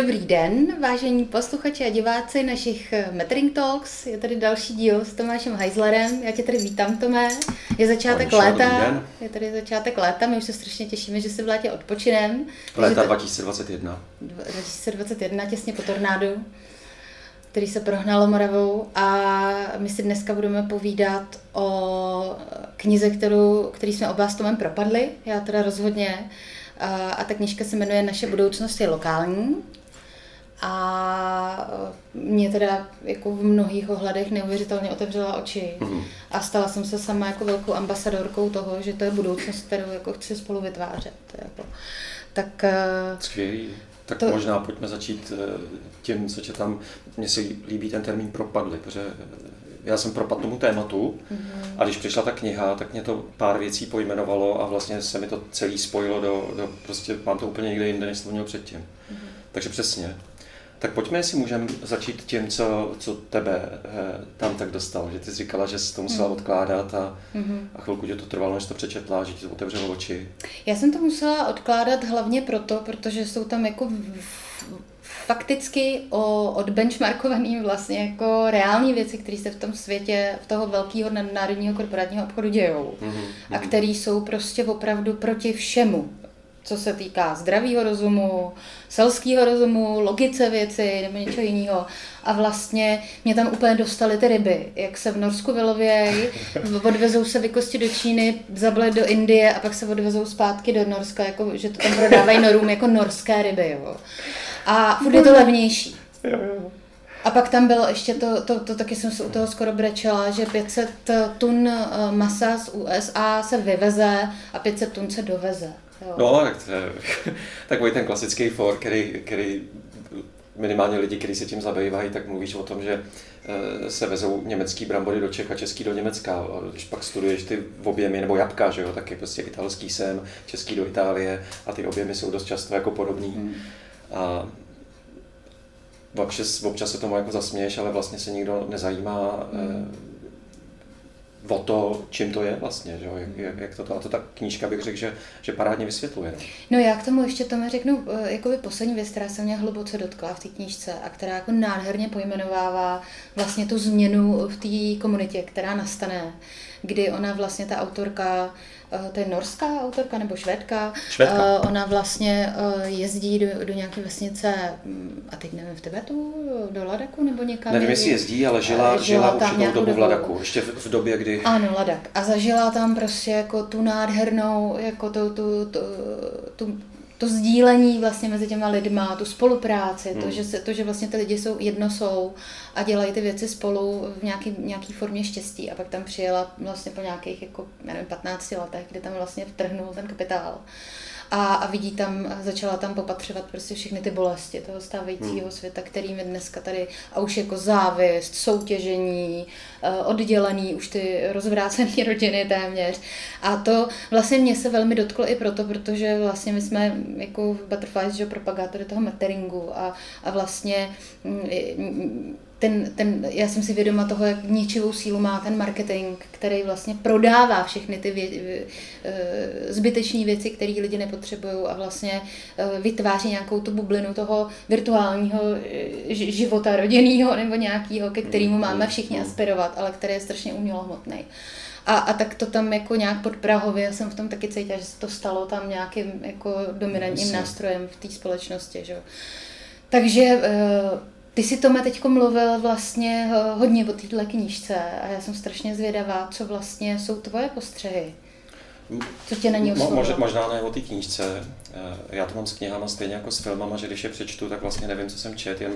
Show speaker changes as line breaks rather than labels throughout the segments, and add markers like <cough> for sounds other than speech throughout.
Dobrý den, vážení posluchači a diváci našich eh, Metering Talks. Je tady další díl s Tomášem Heislerem. Já tě tady vítám, Tomé. Je začátek
Aniča,
léta. Je tady začátek léta. My už se strašně těšíme, že si v létě odpočinem.
Léta 2021.
2021, těsně po tornádu, který se prohnalo Moravou. A my si dneska budeme povídat o knize, kterou, který jsme oba s Tomem propadli. Já teda rozhodně. A, a ta knižka se jmenuje Naše budoucnost je lokální. A mě teda jako v mnohých ohledech neuvěřitelně otevřela oči. Mm. A stala jsem se sama jako velkou ambasadorkou toho, že to je budoucnost, kterou jako chci spolu vytvářet. Jako. Tak, eh,
Skvělý. Tak to... možná pojďme začít eh, tím, co tě tam, mně se líbí ten termín propadly, protože já jsem propadl tomu tématu mm-hmm. a když přišla ta kniha, tak mě to pár věcí pojmenovalo a vlastně se mi to celý spojilo do, do prostě mám to úplně někde jinde, než jsem měl předtím. Mm-hmm. Takže přesně. Tak pojďme, jestli můžeme začít tím, co, co tebe eh, tam tak dostal. Že ty jsi říkala, že jsi to musela mm. odkládat a, mm. a chvilku tě to trvalo, než to přečetla, že ti to otevřelo oči.
Já jsem to musela odkládat hlavně proto, protože jsou tam jako fakticky o, odbenchmarkovaný vlastně jako reální věci, které se v tom světě, v toho velkého národního korporátního obchodu dějou. Mm-hmm. A které jsou prostě opravdu proti všemu co se týká zdravého rozumu, selského rozumu, logice věci nebo něčeho jiného. A vlastně mě tam úplně dostaly ty ryby, jak se v Norsku vylovějí, odvezou se vykosti do Číny, zablet do Indie a pak se odvezou zpátky do Norska, jako, že to tam prodávají norům jako norské ryby. Jo. A furt je to levnější. A pak tam bylo ještě to, to, to taky jsem se u toho skoro brečela, že 500 tun eh, masa z USA se vyveze a 500 tun se doveze.
Jo. No, tak to je <laughs> takový ten klasický for, který, který minimálně lidi, kteří se tím zabývají, tak mluvíš o tom, že eh, se vezou německý brambory do Čech a český do Německa. Když pak studuješ ty objemy, nebo jabka, že jo, tak je prostě italský sem, český do Itálie a ty objemy jsou dost často jako podobný. Hmm. A občas, občas se tomu jako zasměješ, ale vlastně se nikdo nezajímá hmm o to, čím to je vlastně, že? Jak, jak, jak to, a to ta knížka bych řekl, že, že parádně vysvětluje.
No. no já k tomu ještě tomu řeknu eh, jakoby poslední věc, která se mě hluboce dotkla v té knížce a která jako nádherně pojmenovává vlastně tu změnu v té komunitě, která nastane, kdy ona vlastně ta autorka to je norská autorka nebo švédka.
švédka.
Eh, ona vlastně eh, jezdí do, do nějaké vesnice, mm, a teď nevím, v Tibetu, do Ladaku nebo někam.
Nevím, jestli jezdí, ale žila, žila, žila tam určitou dobu, dobu v Ladaku, ještě v, v době, kdy...
Ano, Ladak. A zažila tam prostě jako tu nádhernou, jako tu, tu, tu, tu to sdílení vlastně mezi těma lidma, tu spolupráci, hmm. to, že se, to, že vlastně ty lidi jsou jedno jsou a dělají ty věci spolu v nějaký, nějaký formě štěstí. A pak tam přijela vlastně po nějakých jako, já nevím, 15 letech, kdy tam vlastně vtrhnul ten kapitál a, a vidí tam, začala tam popatřovat prostě všechny ty bolesti toho stávajícího hmm. světa, kterými dneska tady, a už jako závist, soutěžení, eh, oddělený, už ty rozvrácené <laughs> rodiny téměř. A to vlastně mě se velmi dotklo i proto, protože vlastně my jsme jako v Butterflies, že propagátory toho materingu a, a vlastně mm, ten, ten, já jsem si vědoma toho, jak ničivou sílu má ten marketing, který vlastně prodává všechny ty vě, eh, zbytečné věci, které lidi nepotřebují a vlastně eh, vytváří nějakou tu bublinu toho virtuálního eh, života rodinného nebo nějakého, ke kterému máme všichni aspirovat, ale který je strašně umělohmotný. A, a tak to tam jako nějak pod Prahově, já jsem v tom taky cítila, že se to stalo tam nějakým jako dominantním nástrojem v té společnosti. Že? Takže ty si Tome teď mluvil vlastně eh, hodně o této knížce a já jsem strašně zvědavá, co vlastně jsou tvoje postřehy. Co tě na ní
Mo, možná ne o té knížce. Eh, já to mám s knihama stejně jako s filmama, že když je přečtu, tak vlastně nevím, co jsem čet, jen,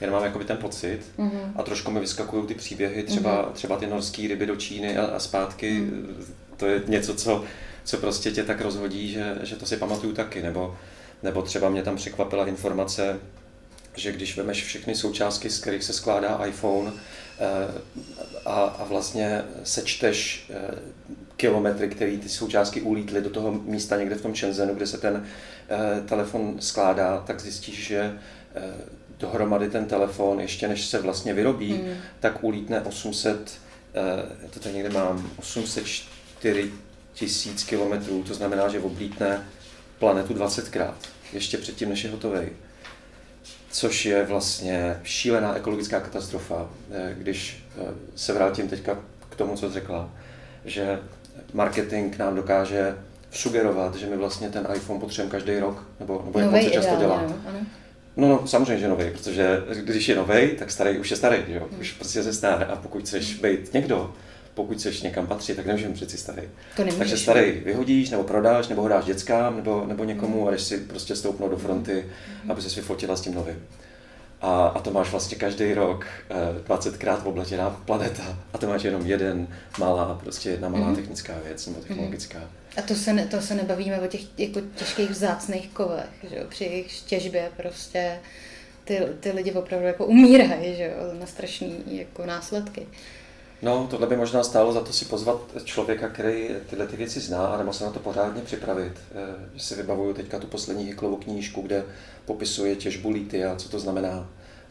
jen mám jakoby ten pocit mm-hmm. a trošku mi vyskakují ty příběhy, třeba, mm-hmm. třeba ty norské ryby do Číny a, a zpátky. Mm. To je něco, co, co prostě tě tak rozhodí, že, že to si pamatuju taky. Nebo, nebo třeba mě tam překvapila informace, že když vemeš všechny součástky, z kterých se skládá iPhone eh, a, a vlastně sečteš eh, kilometry, které ty součástky ulítly do toho místa někde v tom Shenzhenu, kde se ten eh, telefon skládá, tak zjistíš, že dohromady ten telefon, ještě než se vlastně vyrobí, mm. tak ulítne 800, to tady někde mám, 804 tisíc kilometrů, to znamená, že oblítne planetu 20krát, ještě předtím, než je hotový což je vlastně šílená ekologická katastrofa, eh, když eh, se vrátím teďka k tomu, co řekla, že marketing nám dokáže sugerovat, že my vlastně ten iPhone potřebujeme každý rok, nebo, nebo jak moc se často dělá. No, ano. No, no, samozřejmě, že nový, protože když je nový, tak starý už je starý, že jo? Už prostě se stane. A pokud chceš být někdo, pokud chceš někam patřit, tak nemůžeme přeci starý.
To nemůžeš.
Takže starý vyhodíš, nebo prodáš, nebo ho dáš dětskám, nebo, nebo někomu a jdeš si prostě stoupnout do fronty, mm. aby se vyfotila s tím novým. A, a to máš vlastně každý rok 20krát eh, obletěná planeta a to máš jenom jeden malá, prostě jedna malá mm. technická věc nebo technologická. Mm.
A to se, ne, to se nebavíme o těch jako těžkých vzácných kovech, že jo? při jejich těžbě prostě ty, ty lidi opravdu jako umírají, že jo? na strašný jako následky.
No, tohle by možná stálo za to si pozvat člověka, který tyhle ty věci zná, a nebo se na to pořádně připravit. Že si vybavuju teďka tu poslední Hiklovou knížku, kde popisuje těžbu a co to znamená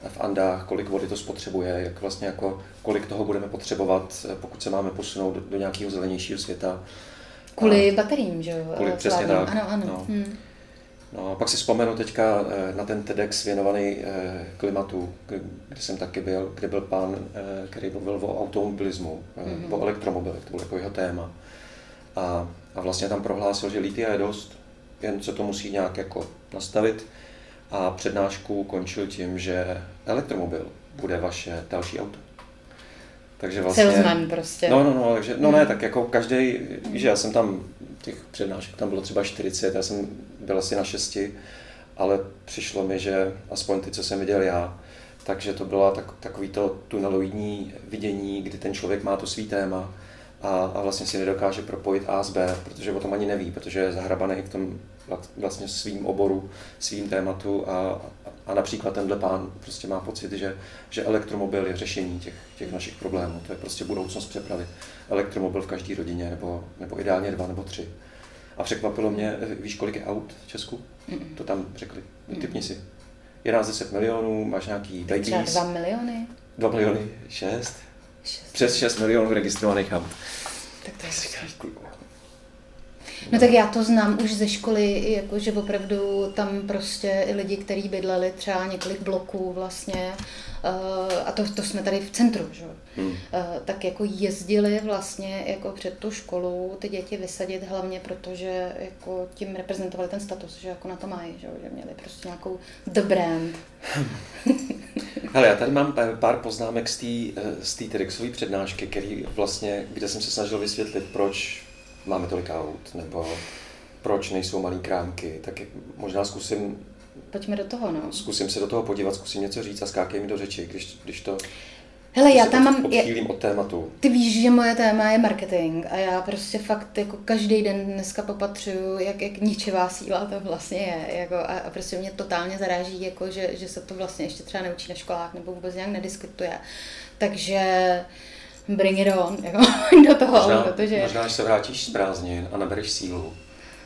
v Andách, kolik vody to spotřebuje, jak vlastně jako, kolik toho budeme potřebovat, pokud se máme posunout do, do nějakého zelenějšího světa.
Kvůli a, bateriím, že jo?
Kvůli přesně tak.
Ano, ano.
No. Hmm. No a pak si vzpomenu teďka eh, na ten TEDx věnovaný eh, klimatu, kde jsem taky byl, kde byl pán, eh, který mluvil o automobilismu, mm-hmm. o elektromobilech, to bylo jako jeho téma. A, a vlastně tam prohlásil, že litia je dost, jen se to musí nějak jako nastavit. A přednášku končil tím, že elektromobil bude vaše další auto.
Takže vlastně... Salesman prostě.
No, no, no, takže, no ne, mhm. tak jako každý, že já jsem tam, těch přednášek tam bylo třeba 40, já jsem byl asi na šesti, ale přišlo mi, že aspoň ty, co jsem viděl já, takže to bylo tak, takový to tuneloidní vidění, kdy ten člověk má to svý téma a, a vlastně si nedokáže propojit A s B, protože o tom ani neví, protože je zahrabaný v tom vlastně svým oboru, svým tématu a, a například tenhle pán prostě má pocit, že, že elektromobil je řešení těch, těch našich problémů. To je prostě budoucnost přepravy. Elektromobil v každé rodině, nebo, nebo ideálně dva nebo tři. A překvapilo mě, víš, kolik je aut v Česku? Mm. To tam řekli. Typni si. 11 10 milionů, máš nějaký
babies. Třeba 2 miliony?
2 miliony, 6. Přes 6 milionů registrovaných aut.
Tak to je No tak já to znám už ze školy, jako že opravdu tam prostě i lidi, kteří bydleli třeba několik bloků vlastně, uh, a to, to jsme tady v centru, že? Hmm. Uh, tak jako jezdili vlastně jako před tu školu ty děti vysadit hlavně protože jako tím reprezentovali ten status, že jako na to mají, že, že měli prostě nějakou the brand. <laughs>
Ale já tady mám pár poznámek z té z TEDxové přednášky, který vlastně, kde jsem se snažil vysvětlit, proč máme tolik aut, nebo proč nejsou malý krámky, tak možná zkusím...
Pojďme do toho, no.
Zkusím se do toho podívat, zkusím něco říct a skákej mi do řeči, když, když to...
Hele, já tam mám...
Odchýlím od tématu.
Ty víš, že moje téma je marketing a já prostě fakt jako každý den dneska popatřuju, jak, jak ničivá síla to vlastně je. Jako, a, a prostě mě totálně zaráží, jako, že, že se to vlastně ještě třeba neučí na školách nebo vůbec nějak nediskutuje. Takže bring it on, jako, <laughs> do toho,
možná,
protože...
Možná, až se vrátíš z prázdnin a nabereš sílu,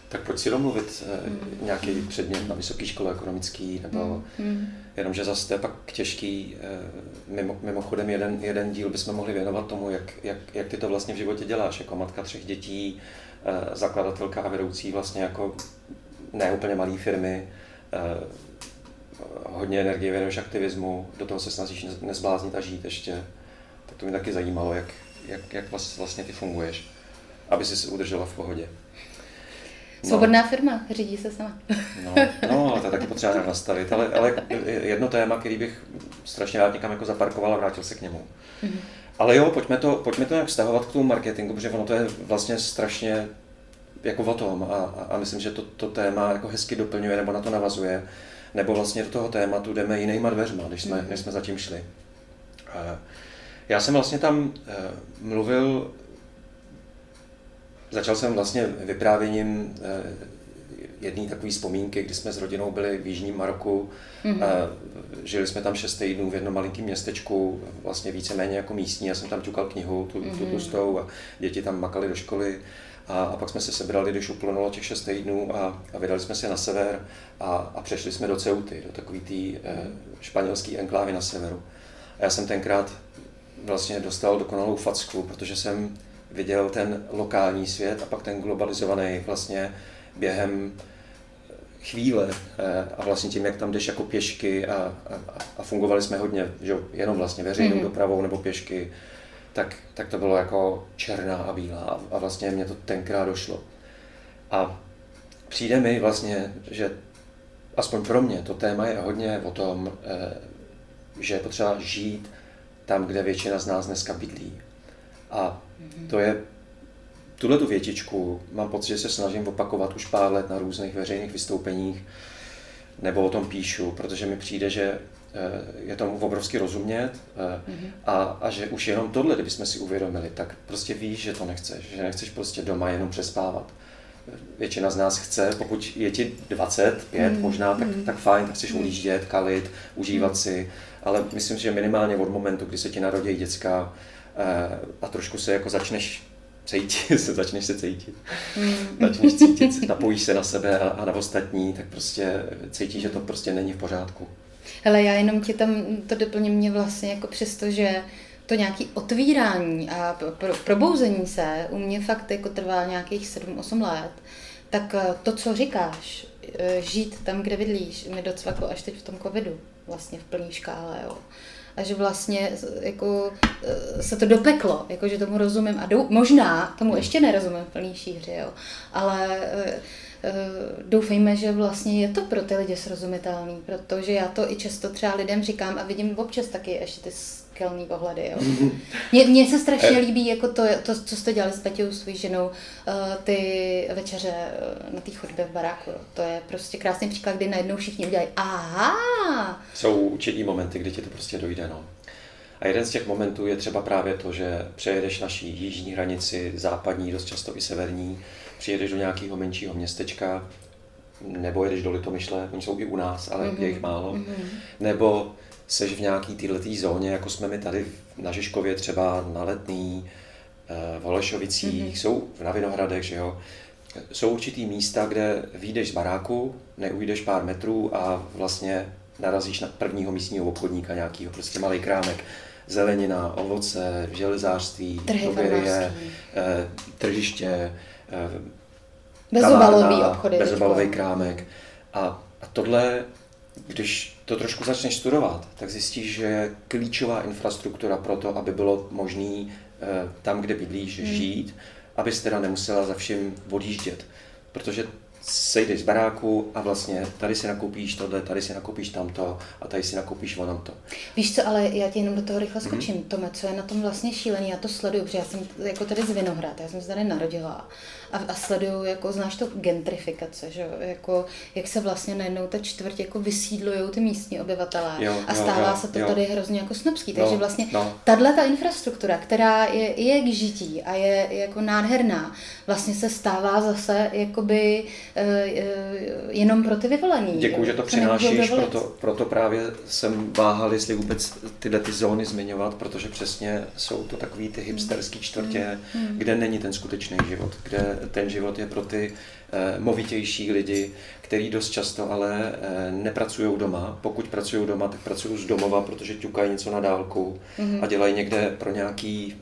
tak pojď si domluvit mm. nějaký předmět na vysoké škole ekonomický, nebo mm. jenomže zase to je pak těžký. Eh, mimo, mimochodem jeden, jeden díl bychom mohli věnovat tomu, jak, jak, jak ty to vlastně v životě děláš, jako matka třech dětí, eh, zakladatelka a vedoucí vlastně jako ne úplně malé firmy, hodně energie věnuješ aktivismu, do toho se snažíš nezbláznit a žít ještě to mě taky zajímalo, jak, jak, jak vlastně ty funguješ, aby si se udržela v pohodě.
No. Svobodná firma, řídí se sama.
No, no ale to je taky potřeba nějak nastavit, ale, ale jedno téma, který bych strašně rád někam jako zaparkoval a vrátil se k němu. Mm-hmm. Ale jo, pojďme to, pojďme to nějak vztahovat k tomu marketingu, protože ono to je vlastně strašně jako o tom a, a myslím, že to, to téma jako hezky doplňuje nebo na to navazuje, nebo vlastně do toho tématu jdeme jinýma dveřma, když jsme, mm-hmm. než jsme zatím šli. A, já jsem vlastně tam eh, mluvil, začal jsem vlastně vyprávěním eh, jedné takové vzpomínky, kdy jsme s rodinou byli v Jižním Maroku. Mm-hmm. Žili jsme tam šest týdnů v jednom malinkém městečku, vlastně víceméně jako místní. Já jsem tam ťukal knihu, tu, mm-hmm. tu mhm. tustou a děti tam makali do školy. A, a pak jsme se sebrali, když uplynulo těch šest týdnů a, a vydali jsme se na sever a, a přešli jsme do Ceuty, do takové té španělské enklávy na severu. A já jsem tenkrát vlastně dostal dokonalou facku, protože jsem viděl ten lokální svět a pak ten globalizovaný vlastně během chvíle a vlastně tím, jak tam jdeš jako pěšky a, a, a fungovali jsme hodně, že jenom vlastně veřejnou mm-hmm. dopravou nebo pěšky, tak, tak to bylo jako černá a bílá a, a vlastně mě to tenkrát došlo. A přijde mi vlastně, že aspoň pro mě to téma je hodně o tom, eh, že je potřeba žít tam, kde většina z nás dneska bydlí. A to je, tuhle tu větičku mám pocit, že se snažím opakovat už pár let na různých veřejných vystoupeních, nebo o tom píšu, protože mi přijde, že eh, je tomu obrovsky rozumět mm-hmm. a, a že už jenom tohle, kdybychom si uvědomili, tak prostě víš, že to nechceš, že nechceš prostě doma jenom přespávat většina z nás chce, pokud je ti 25 mm. možná, tak, mm. tak fajn, tak chceš odjíždět, kalit, užívat mm. si, ale myslím si, že minimálně od momentu, kdy se ti narodí děcka eh, a trošku se jako začneš cítit, <laughs> se začneš se cítit, mm. začneš cítit, <laughs> napojíš se na sebe a, a na ostatní, tak prostě cítíš, že to prostě není v pořádku.
Hele, já jenom ti tam to doplním mě vlastně jako přesto, že to nějaký otvírání a pro, probouzení se u mě fakt jako trvá nějakých 7-8 let, tak eh, to, co říkáš, eh, žít tam, kde bydlíš, mi docvaklo až teď v tom covidu, vlastně v plné škále, jo. A že vlastně jako eh, se to dopeklo, jako že tomu rozumím a dou, možná tomu ještě nerozumím v plný šíři, jo. Ale doufejme, že vlastně je to pro ty lidi srozumitelný, protože já to i často třeba lidem říkám a vidím občas taky ještě ty pekelný pohledy. Jo. <laughs> Mně, mně se strašně eh. líbí jako to, to, co jste dělali s Petěou, svojí ženou, uh, ty večeře uh, na té chodbě v baráku. Jo. To je prostě krásný příklad, kdy najednou všichni udělají aha.
Jsou určitý momenty, kdy ti to prostě dojde. No. A jeden z těch momentů je třeba právě to, že přejedeš naší jižní hranici, západní, dost často i severní, přijedeš do nějakého menšího městečka, nebo jedeš do Litomyšle, oni jsou i u nás, ale mm-hmm. je jich málo, mm-hmm. nebo seš v nějaký této zóně, jako jsme my tady na Žižkově třeba na Letný, eh, v Holešovicích, mm-hmm. jsou na Vinohradech, že jo. Jsou určitý místa, kde vyjdeš z baráku, neujdeš pár metrů a vlastně narazíš na prvního místního obchodníka nějakýho, prostě malý krámek. Zelenina, ovoce, železářství, drogerie, eh, tržiště, eh,
bezobalový obchody.
Bezobalový krámek. A, a tohle když to trošku začneš studovat, tak zjistíš, že je klíčová infrastruktura pro to, aby bylo možné eh, tam, kde bydlíš, hmm. žít, abys teda nemusela za vším odjíždět. Protože sejdeš z baráku a vlastně tady si nakoupíš tohle, tady si nakoupíš tamto a tady si nakoupíš ono to.
Víš co, ale já ti jenom do toho rychle skočím. Mm. Tome, co je na tom vlastně šílený, já to sleduju, protože já jsem jako tady z Vinohrad, já jsem se tady narodila a, a sleduju, jako znáš to gentrifikace, že jako jak se vlastně najednou ta čtvrť jako vysídlují ty místní obyvatelé jo, a stává jo, se to jo. tady hrozně jako snobský, takže no, vlastně no. tahle ta infrastruktura, která je, je k žití a je, je jako nádherná, vlastně se stává zase jakoby jenom pro ty vyvolený.
Děkuji, že to přinášíš, proto, proto právě jsem váhal, jestli vůbec tyhle ty zóny zmiňovat, protože přesně jsou to takový ty hipsterský čtvrtě, mm. kde není ten skutečný život, kde ten život je pro ty eh, movitější lidi, který dost často ale eh, nepracují doma. Pokud pracují doma, tak pracují z domova, protože ťukají něco na dálku mm. a dělají někde pro nějaký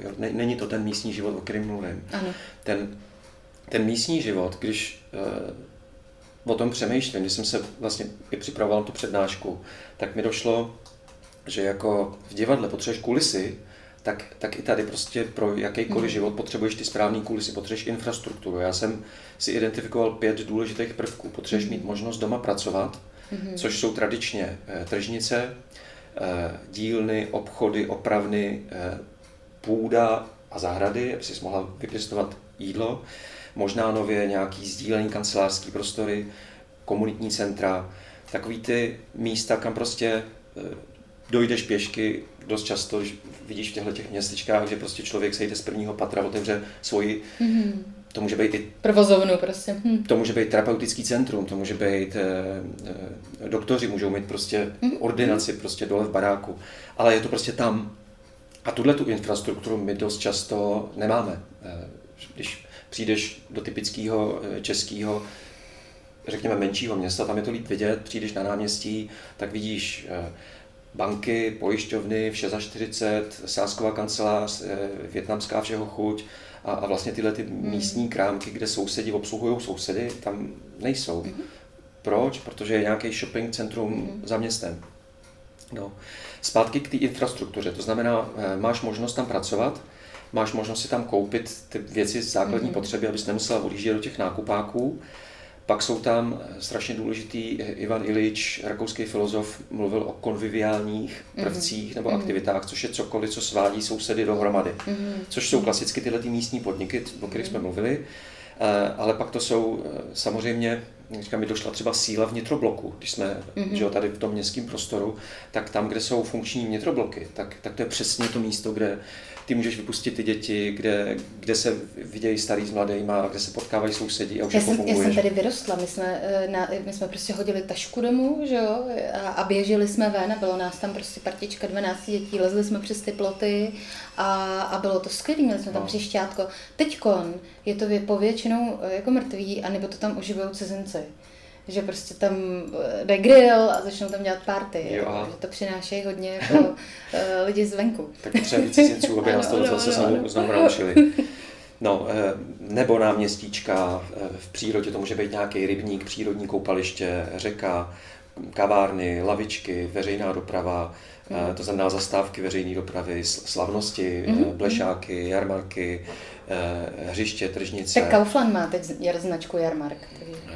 Jo, není to ten místní život, o kterém mluvím.
Ano.
Ten ten místní život, když uh, o tom přemýšlím, když jsem se vlastně i připravoval tu přednášku, tak mi došlo, že jako v divadle potřebuješ kulisy, tak, tak i tady prostě pro jakýkoliv mm. život potřebuješ ty správné kulisy, potřebuješ infrastrukturu. Já jsem si identifikoval pět důležitých prvků. Potřebuješ mm. mít možnost doma pracovat, mm. což jsou tradičně eh, tržnice, eh, dílny, obchody, opravny, eh, půda a zahrady, aby si mohla vypěstovat jídlo možná nově nějaký sdílený kancelářský prostory, komunitní centra, takový ty místa, kam prostě eh, dojdeš pěšky, dost často, když vidíš v těchto těch městečkách, že prostě člověk sejde z prvního patra, otevře svoji, mm-hmm. to může být i...
Provozovnu prostě. Hm.
To může být terapeutický centrum, to může být, eh, eh, doktoři můžou mít prostě mm-hmm. ordinaci prostě dole v baráku, ale je to prostě tam. A tuhle tu infrastrukturu my dost často nemáme. Eh, když přijdeš do typického eh, českého, řekněme menšího města, tam je to líp vidět, přijdeš na náměstí, tak vidíš eh, banky, pojišťovny, vše za 40, sásková kancelář, eh, větnamská všeho chuť a, a vlastně tyhle ty hmm. místní krámky, kde sousedi obsluhují sousedy, tam nejsou. Hmm. Proč? Protože je nějaký shopping centrum mm. za městem. No. Zpátky k té infrastruktuře, to znamená, máš možnost tam pracovat, máš možnost si tam koupit ty věci z základní mm. potřeby, abys nemusela odjíždět do těch nákupáků. Pak jsou tam eh, strašně důležitý, eh, Ivan Ilič, rakouský filozof, mluvil o konviviálních mhm. prvcích nebo mm aktivitách, což je cokoliv, co svádí sousedy dohromady. mm Což jsou klasicky tyhle ty místní podniky, o kterých jsme mluvili. Eh, ale pak to jsou samozřejmě říkám, mi došla třeba síla vnitrobloku, když jsme mm-hmm. že jo, tady v tom městském prostoru, tak tam, kde jsou funkční vnitrobloky, tak, tak to je přesně to místo, kde ty můžeš vypustit ty děti, kde, kde se vidějí starý s mladýma, kde se potkávají sousedí a už
já jsem, já jsem tady vyrostla, my jsme, eh, na, my jsme prostě hodili tašku domů, že jo, a, a běželi jsme ven a bylo nás tam prostě partička 12 dětí, lezli jsme přes ty ploty a, a bylo to skvělé, měli jsme tam no. příšťátko. Teďkon je to povětšinou eh, jako mrtvý, anebo to tam oživují cizinci že prostě tam eh, jde grill a začnou tam dělat party. Jo, a... Že to přinášejí hodně jako uh, <laughs> lidi zvenku.
Tak třeba víc cizinců, aby nás to zase znovu, znovu naučili. No, eh, nebo náměstíčka, v přírodě to může být nějaký rybník, přírodní koupaliště, řeka, kavárny, lavičky, veřejná doprava, mm. to znamená zastávky veřejné dopravy, slavnosti, mm. blešáky, jarmarky, hřiště, tržnice.
Tak Kaufland má teď značku jarmark.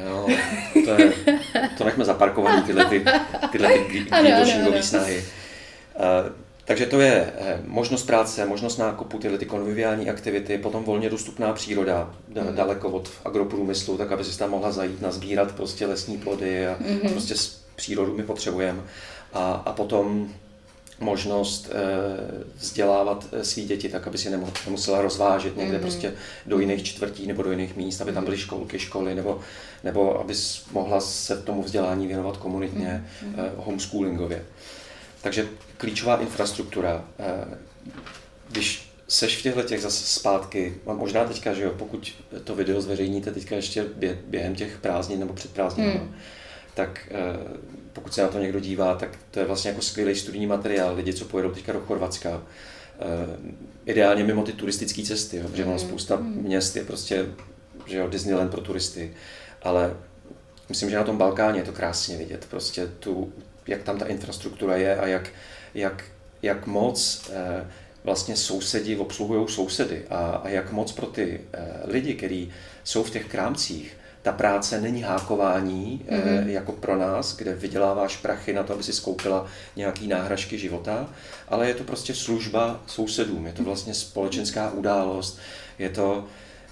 Jo, to, je, to nechme zaparkovaný tyhle, ty, tyhle ty greenwashingové snahy. Takže to je eh, možnost práce, možnost nákupu, tyhle ty konviviální aktivity, potom volně dostupná příroda, mm. daleko od agroprůmyslu, tak aby si tam mohla zajít, nazbírat prostě lesní plody a mm. prostě přírodu my potřebujeme. A, a potom možnost eh, vzdělávat eh, svý děti tak, aby si nemusela rozvážet někde mm-hmm. prostě do jiných čtvrtí nebo do jiných míst, aby tam byly školky, školy, nebo, nebo aby mohla se tomu vzdělání věnovat komunitně, mm-hmm. homeschoolingově. Takže klíčová infrastruktura. Když seš v těchto těch zase zpátky, a možná teďka, že jo, pokud to video zveřejníte teďka ještě během těch prázdnin nebo před prázdninami, mm tak eh, pokud se na to někdo dívá, tak to je vlastně jako skvělý studijní materiál. Lidi, co pojedou teďka do Chorvatska, eh, ideálně mimo ty turistické cesty, jo, protože mm. spousta mm. měst je prostě že jo, Disneyland pro turisty, ale myslím, že na tom Balkáně je to krásně vidět, prostě tu, jak tam ta infrastruktura je a jak, jak, jak moc eh, vlastně sousedi obsluhují sousedy a, a jak moc pro ty eh, lidi, kteří jsou v těch krámcích, ta práce není hákování mm-hmm. jako pro nás, kde vyděláváš prachy na to, aby si skoupila nějaký náhražky života, ale je to prostě služba sousedům, je to vlastně společenská událost, je to,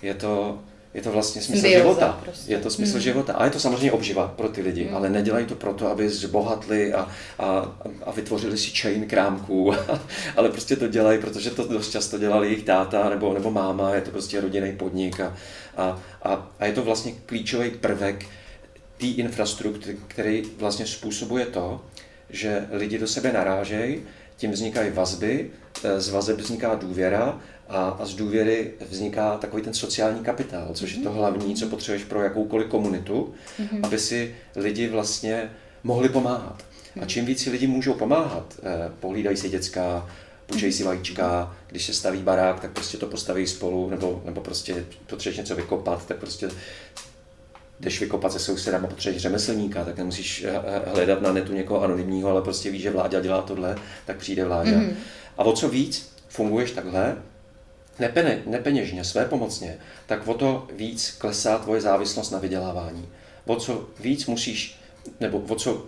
je to je to vlastně smysl Bioza, života. Prostě. Je to smysl hmm. života. A je to samozřejmě obživa pro ty lidi, hmm. ale nedělají to proto, aby zbohatli a, a, a vytvořili si chain krámků, <laughs> ale prostě to dělají, protože to dost často dělali jejich táta nebo, nebo máma, je to prostě rodinný podnik a, a, a, a je to vlastně klíčový prvek té infrastruktury, který vlastně způsobuje to, že lidi do sebe narážejí, tím vznikají vazby, z vazeb vzniká důvěra a, a z důvěry vzniká takový ten sociální kapitál, což je to hlavní, co potřebuješ pro jakoukoliv komunitu, mm-hmm. aby si lidi vlastně mohli pomáhat. A čím víc si lidi můžou pomáhat, eh, pohlídají si děcka, půjčejí si vajíčka, když se staví barák, tak prostě to postaví spolu, nebo, nebo prostě potřebuješ něco vykopat, tak prostě jdeš vykopat se sousedem a potřebuješ řemeslníka, tak nemusíš eh, eh, hledat na netu někoho anonymního, ale prostě víš, že vláda dělá tohle, tak přijde vláda. Mm-hmm. A o co víc funguješ takhle, nepene, nepeněžně, své pomocně, tak o to víc klesá tvoje závislost na vydělávání. O co víc musíš, nebo o co,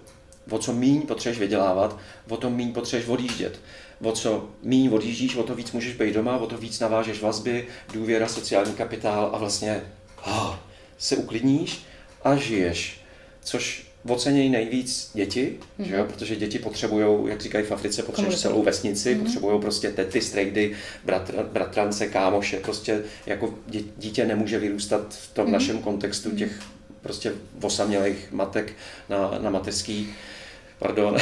o co míň potřebuješ vydělávat, o to míň potřebuješ odjíždět. O co míň odjíždíš, o to víc můžeš být doma, o to víc navážeš vazby, důvěra, sociální kapitál a vlastně oh, se uklidníš a žiješ. Což ocenějí nejvíc děti, mm-hmm. že jo? Protože děti potřebují, jak říkají v Africe, potřebují celou vesnici, mm-hmm. potřebují prostě tety, strejdy, bratr, bratrance, kámoše, prostě jako dítě nemůže vyrůstat v tom mm-hmm. našem kontextu mhm. těch prostě osamělých matek na, na mateřský pardon.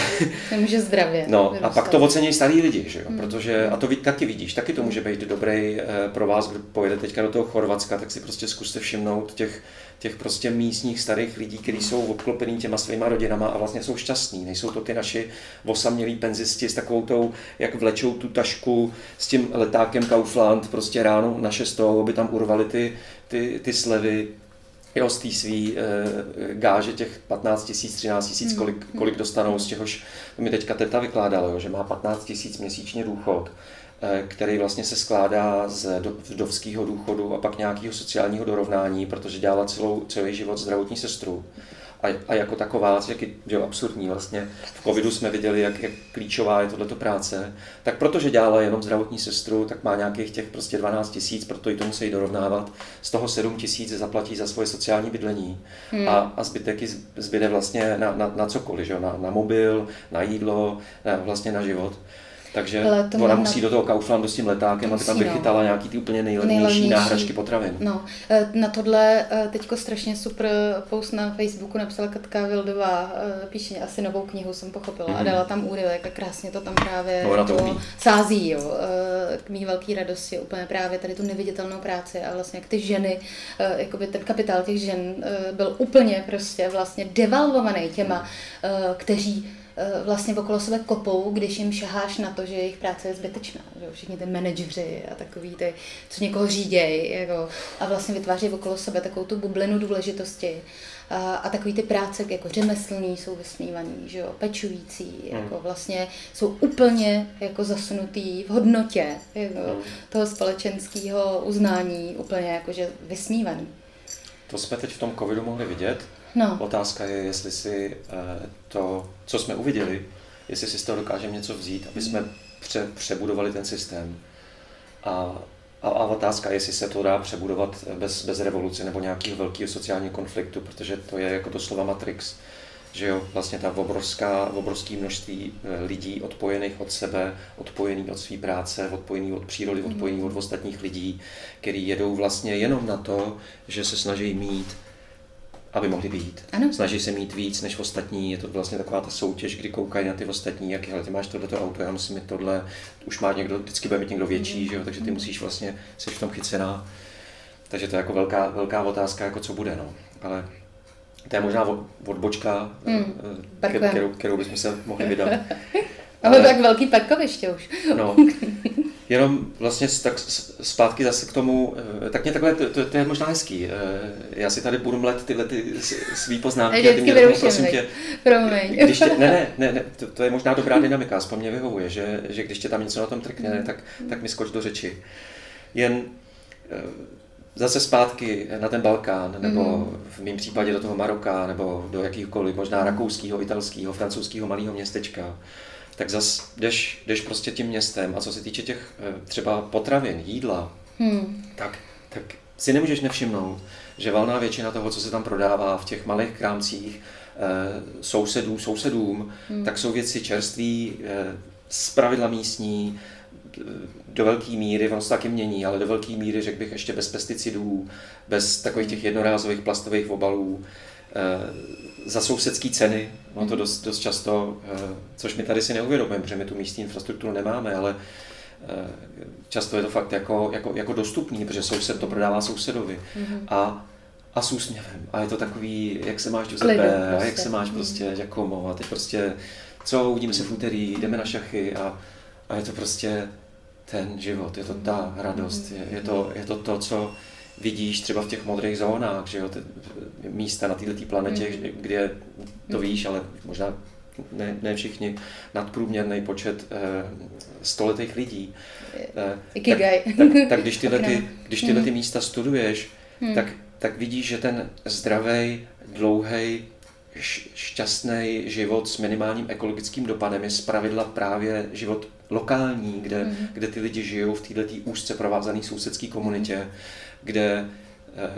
Nemůže zdravě.
No vyrůstat. a pak to ocení starý lidi, že jo? Hmm. protože, a to taky vidíš, taky to může být dobrý eh, pro vás, kdo pojede teďka do toho Chorvatska, tak si prostě zkuste všimnout těch, těch prostě místních starých lidí, kteří jsou obklopení těma svýma rodinama a vlastně jsou šťastní. Nejsou to ty naši osamělí penzisti s takovou tou, jak vlečou tu tašku s tím letákem Kaufland prostě ráno na šestou, aby tam urvali ty, ty, ty slevy, jo, z té svý e, gáže těch 15 tisíc, 13 tisíc, kolik, hmm. kolik dostanou, z čehož mi teďka teta vykládala, jo, že má 15 tisíc měsíčně důchod, e, který vlastně se skládá z vdovského důchodu a pak nějakého sociálního dorovnání, protože dělala celou, celý život zdravotní sestru a, a jako taková, jak je že absurdní vlastně. V covidu jsme viděli, jak, jak klíčová je tohleto práce. Tak protože dělala jenom zdravotní sestru, tak má nějakých těch prostě 12 tisíc, proto i to musí dorovnávat. Z toho 7 tisíc zaplatí za svoje sociální bydlení hmm. a, a zbytek zbyde vlastně na, na, na cokoliv, že? Na, na mobil, na jídlo, na, vlastně na život. Takže to ona musí na... do toho Kauflandu s tím letákem, aby tam vychytala no. nějaký ty úplně nejlevnější náhražky potravin.
No, e, na tohle e, teďko strašně super post na Facebooku napsala Katka Vildová, e, píše asi novou knihu, jsem pochopila, mm. a mhm. dala tam úryvek a krásně to tam právě
no, to
jako sází, jo. K mý velký radosti úplně právě tady tu neviditelnou práci a vlastně jak ty ženy, jakoby ten kapitál těch žen byl úplně prostě vlastně devalvovaný těma, kteří Eh, vlastně okolo sebe kopou, když jim šaháš na to, že jejich práce je zbytečná. Že všichni ty manažeři a takový ty, co někoho řídějí jako, a vlastně vytváří okolo sebe takovou tu bublinu důležitosti. A, a takový ty práce jako řemeslní jsou vysmívaný, že jo, pečující, hmm. jako vlastně jsou úplně jako zasunutý v hodnotě jako hmm. toho společenského uznání, úplně jakože vysmívaný.
To jsme teď v tom covidu mohli vidět,
No.
Otázka je, jestli si eh, to, co jsme uviděli, jestli si z toho dokážeme něco vzít, aby jsme pře, přebudovali ten systém. A, a, a otázka je, jestli se to dá přebudovat bez, bez revoluce nebo nějakého velkého sociálního konfliktu, protože to je jako slova Matrix, že jo, vlastně ta obrovská, obrovské množství eh, lidí odpojených od sebe, odpojený od své práce, odpojený od přírody, odpojený od ostatních lidí, který jedou vlastně jenom na to, že se snaží mít aby mohli být.
Ano.
Snaží se mít víc než ostatní, je to vlastně taková ta soutěž, kdy koukají na ty ostatní, jak hele, ty máš tohleto auto, já musím mít tohle, už má někdo, vždycky bude mít někdo větší, mm. že jo? takže ty musíš vlastně, jsi v tom chycená. Takže to je jako velká, velká otázka, jako co bude, no. Ale to je možná odbočka, mm. kterou, kterou bychom se mohli vydat. <laughs>
Ale tak velký parkoviště už.
No, <laughs> jenom vlastně tak zpátky zase k tomu, eh, tak mě takhle, to, to, to je možná hezký. Eh, já si tady budu mlet tyhle ty svý poznámky
a ty mě tomu, prosím tě, <laughs> když tě,
ne, ne, ne, ne to, to, je možná dobrá dynamika, aspoň mě vyhovuje, že, že když tě tam něco na tom trkne, mm. tak, tak mi skoč do řeči. Jen eh, zase zpátky na ten Balkán, nebo mm. v mém případě do toho Maroka, nebo do jakýchkoliv, možná rakouského, italského, francouzského malého městečka tak zas jdeš, jdeš prostě tím městem a co se týče těch eh, třeba potravin, jídla, hmm. tak, tak si nemůžeš nevšimnout, že valná většina toho, co se tam prodává v těch malých krámcích, eh, sousedů, sousedům, hmm. tak jsou věci čerství, eh, pravidla místní, do velké míry, ono se taky mění, ale do velké míry, řekl bych, ještě bez pesticidů, bez takových těch jednorázových plastových obalů, za sousedské ceny, no to dost, dost často, eh, což my tady si neuvědomujeme, protože my tu místní infrastrukturu nemáme, ale eh, často je to fakt jako, jako, jako dostupný, protože soused to prodává sousedovi. Mm-hmm. A, a s úsměvem. A je to takový, jak se máš Giuseppe, a jak se máš mhm. prostě Giacomo, a teď prostě, co, uvidíme se v úterý, jdeme na šachy a, a je to prostě ten život, je to ta radost, je, je, to, je to to, co vidíš třeba v těch modrých zónách, že jo, ty místa na této planetě, mm. kde to mm. víš, ale možná ne, ne všichni, nadprůměrný počet eh, stoletých lidí.
Eh, tak,
tak, tak když tyhle, ty, když tyhle ty mm. místa studuješ, mm. tak, tak vidíš, že ten zdravý, dlouhý, šťastný život s minimálním ekologickým dopadem je zpravidla právě život lokální, kde, mm. kde ty lidi žijou v této úzce provázané sousedské komunitě. Mm kde eh,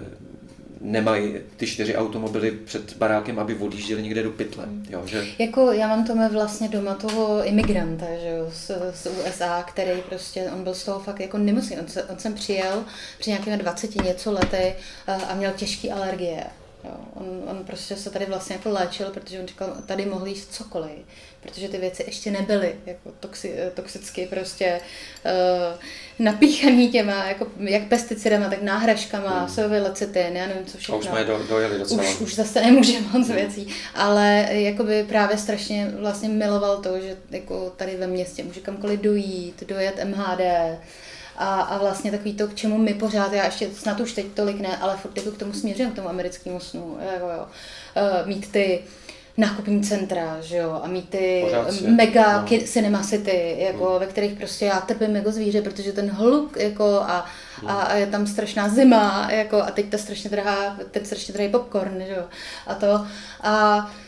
nemají ty čtyři automobily před barákem, aby odjížděli někde do pytle. Jo, že...
Jako já mám tomu vlastně doma toho imigranta že jo, z, z, USA, který prostě, on byl z toho fakt jako nemocný. On, se, on sem přijel při nějakými 20 něco lety a, a měl těžké alergie. Jo, on, on prostě se tady vlastně jako léčil, protože on říkal, tady mohl jíst cokoliv, protože ty věci ještě nebyly jako toxi, toxicky prostě uh, napíchaný těma, jako, jak pesticidama, tak náhražkama, hmm. sojový lecitin, já nevím co všechno.
A už jsme je do, dojeli docela.
Už, už zase nemůžeme <laughs> moc hmm. věcí, ale jakoby právě strašně vlastně miloval to, že jako tady ve městě může kamkoliv dojít, dojet MHD, A, a vlastně takový to, k čemu my pořád, já ještě snad už teď tolik ne, ale furt jako k tomu směřím, k tomu americkému snu, jako jo. Uh, mít ty nákupní centra, že jo, a mít ty
Pořád
mega
no.
ki- cinema city, jako,
Hmm.
ve kterých prostě já trpím jako zvíře, protože ten hluk, jako, a, a, a je tam strašná zima, jako, a teď ta strašně drahá, teď strašně drahý popcorn, že jo, a to, a e,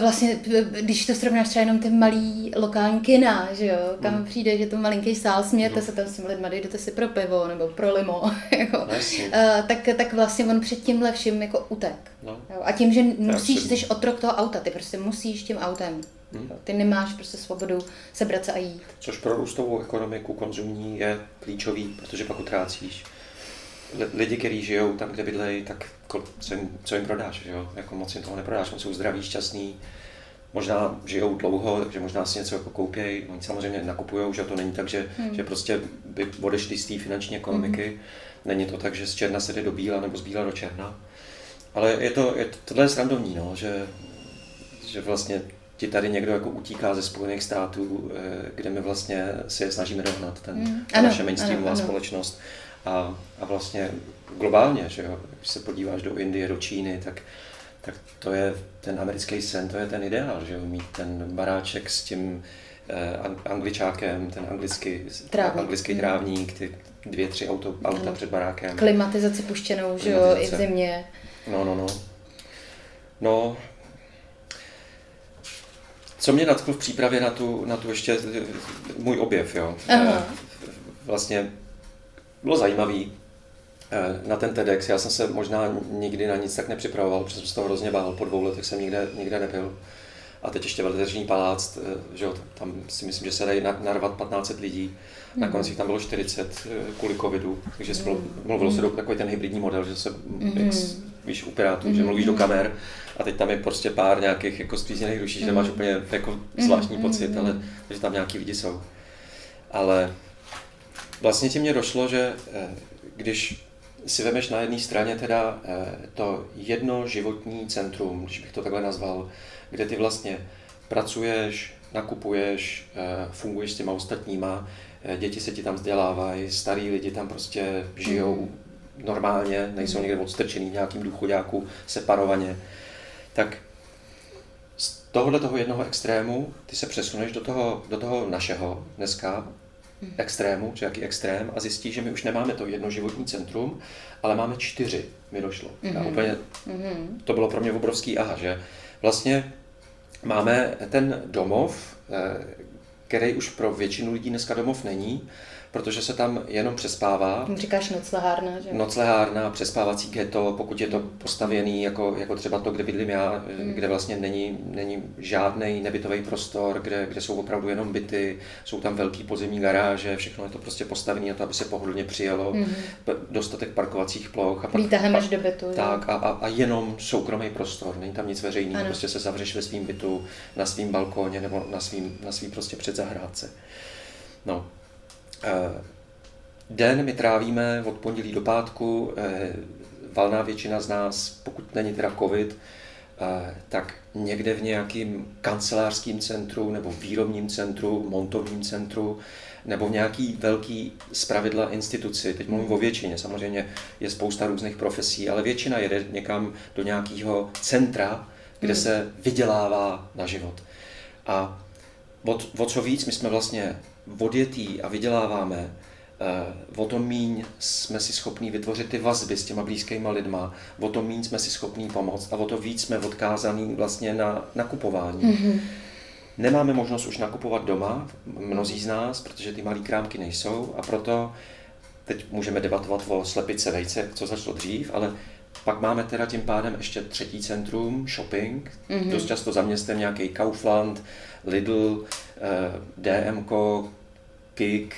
vlastně, když to srovnáš třeba jenom ty malý lokální kina, že jo, kam
Hmm.
přijde, že to malinký sál, smějete se tam s těmi lidmi, jdete si pro pivo nebo pro limo, <laughs> jako,
jasně.
e, tak, tak vlastně on před tímhle vším jako utek.
No.
Jo, a tím, že musíš, jsi otrok toho auta, ty prostě musíš tím autem.
Hmm.
Ty nemáš prostě svobodu sebrat se a jít.
Což pro růstovou ekonomiku konzumní je klíčový, protože pak utrácíš. Li- Lidi, kteří žijou tam, kde bydlejí, tak co jim, co jim prodáš, že jo? Jako moc jim toho neprodáš, oni jsou zdraví, šťastní, možná žijou dlouho, takže možná si něco jako koupějí, oni samozřejmě nakupují, že to není tak, že, hmm. že prostě by odešli z té finanční ekonomiky, hmm. není to tak, že z černa se jde do bíla nebo z bíla do černa, ale je to, je to tohle je srandovní, no, že, že vlastně ti tady někdo jako utíká ze Spojených států, eh, kde my vlastně si je snažíme dohnat, ten,
Mm,
ta
ano,
naše mainstreamová
ano, ano.
společnost. A, a vlastně globálně, že jo, když se podíváš do Indie, do Číny, tak, tak to je ten americký sen, to je ten ideál, že jo, mít ten baráček s tím eh, ang- angličákem, ten anglický,
Trávník.
anglický
Mm.
trávník, ty dvě, tři auto, auta
Ano.
před barákem.
Klimatizaci puštěnou, že jo, i v
Klimatizace.
zimě.
No, no, no. No, co mě natklo v přípravě na tu, na tu ještě eh, můj objev, jo.
Aha.
Eh, Vlastně bylo zajímavý eh, na ten TEDx. Já jsem se možná nikdy na nic tak nepřipravoval, protože jsem se toho hrozně bál. Po dvou letech jsem nikde, nikde nebyl. A teď ještě veletržní palác, eh, že jo, tam si myslím, že se dají na- narvat 1500 lidí. Nakonec jich tam bylo 40 eh, kvůli covidu, takže se bylo, mluvilo se do takový ten hybridní model, že se, jak, s- víš, u Pirátů, že mluvíš do kamer a teď tam je prostě pár nějakých jako stvízněných duší, že nemáš úplně jako zvláštní pocit, ale že tam nějaký lidi jsou. Ale vlastně ti mě došlo, že eh, když si vemeš na jedné straně teda eh, to jedno životní centrum, když bych to takhle nazval, kde ty vlastně pracuješ, nakupuješ, eh, funguješ s těma ostatníma, děti se ti tam vzdělávají, starí lidi tam prostě žijou normálně, nejsou někde odstrčený v nějakým důchodáku separovaně, tak z tohohle toho jednoho extrému ty se přesuneš do toho, do toho našeho dneska extrému, či jaký extrém, a zjistíš, že my už nemáme to jedno životní centrum, ale máme čtyři, mi došlo. Já úplně, to bylo pro mě obrovský aha, že vlastně máme ten domov, eh, který už pro většinu lidí dneska domov není, protože se tam jenom přespává.
Říkáš noclehárna, že?
Noclehárna, přespávací ghetto, pokud je to postavěný jako, jako třeba to, kde bydlím já,
Hmm.
kde vlastně není, není žádný nebytový prostor, kde, kde jsou opravdu jenom byty, jsou tam velký podzemní garáže, všechno je to prostě postavené na to, aby se pohodlně přijelo, p- dostatek parkovacích ploch. A pak,
Výtahem
pak-
až do bytu.
tak a, a, a jenom soukromý prostor, není tam nic veřejného, prostě se zavřeš ve svém bytu, na svém balkóně nebo na svým, na svým prostě předzahrádce. No. Eh, Den my trávíme od pondělí do pátku, eh, valná většina z nás, pokud není teda covid, eh, tak někde v nějakém kancelářském centru nebo výrobním centru, montovním centru, nebo v nějaký velký zpravidla instituci. Teď mluvím o většině, samozřejmě je spousta různých profesí, ale většina jede někam do nějakého centra, kde se vydělává na život. A o, o co víc my jsme vlastně odjetý a vyděláváme, eh, o to míň jsme si schopní vytvořit ty vazby s těma blízkýma lidma, o to míň jsme si schopní pomoct a o to víc jsme odkázaný vlastně na nakupování. Mm-hmm. Nemáme možnost už nakupovat doma, mnozí z nás, protože ty malé krámky nejsou a proto teď můžeme debatovat o slepice vejce, co začalo dřív, ale pak máme teda tím pádem ještě třetí centrum, shopping, mm-hmm. dost často za městem nějaký Kaufland, Lidl, eh, DMko, Kik,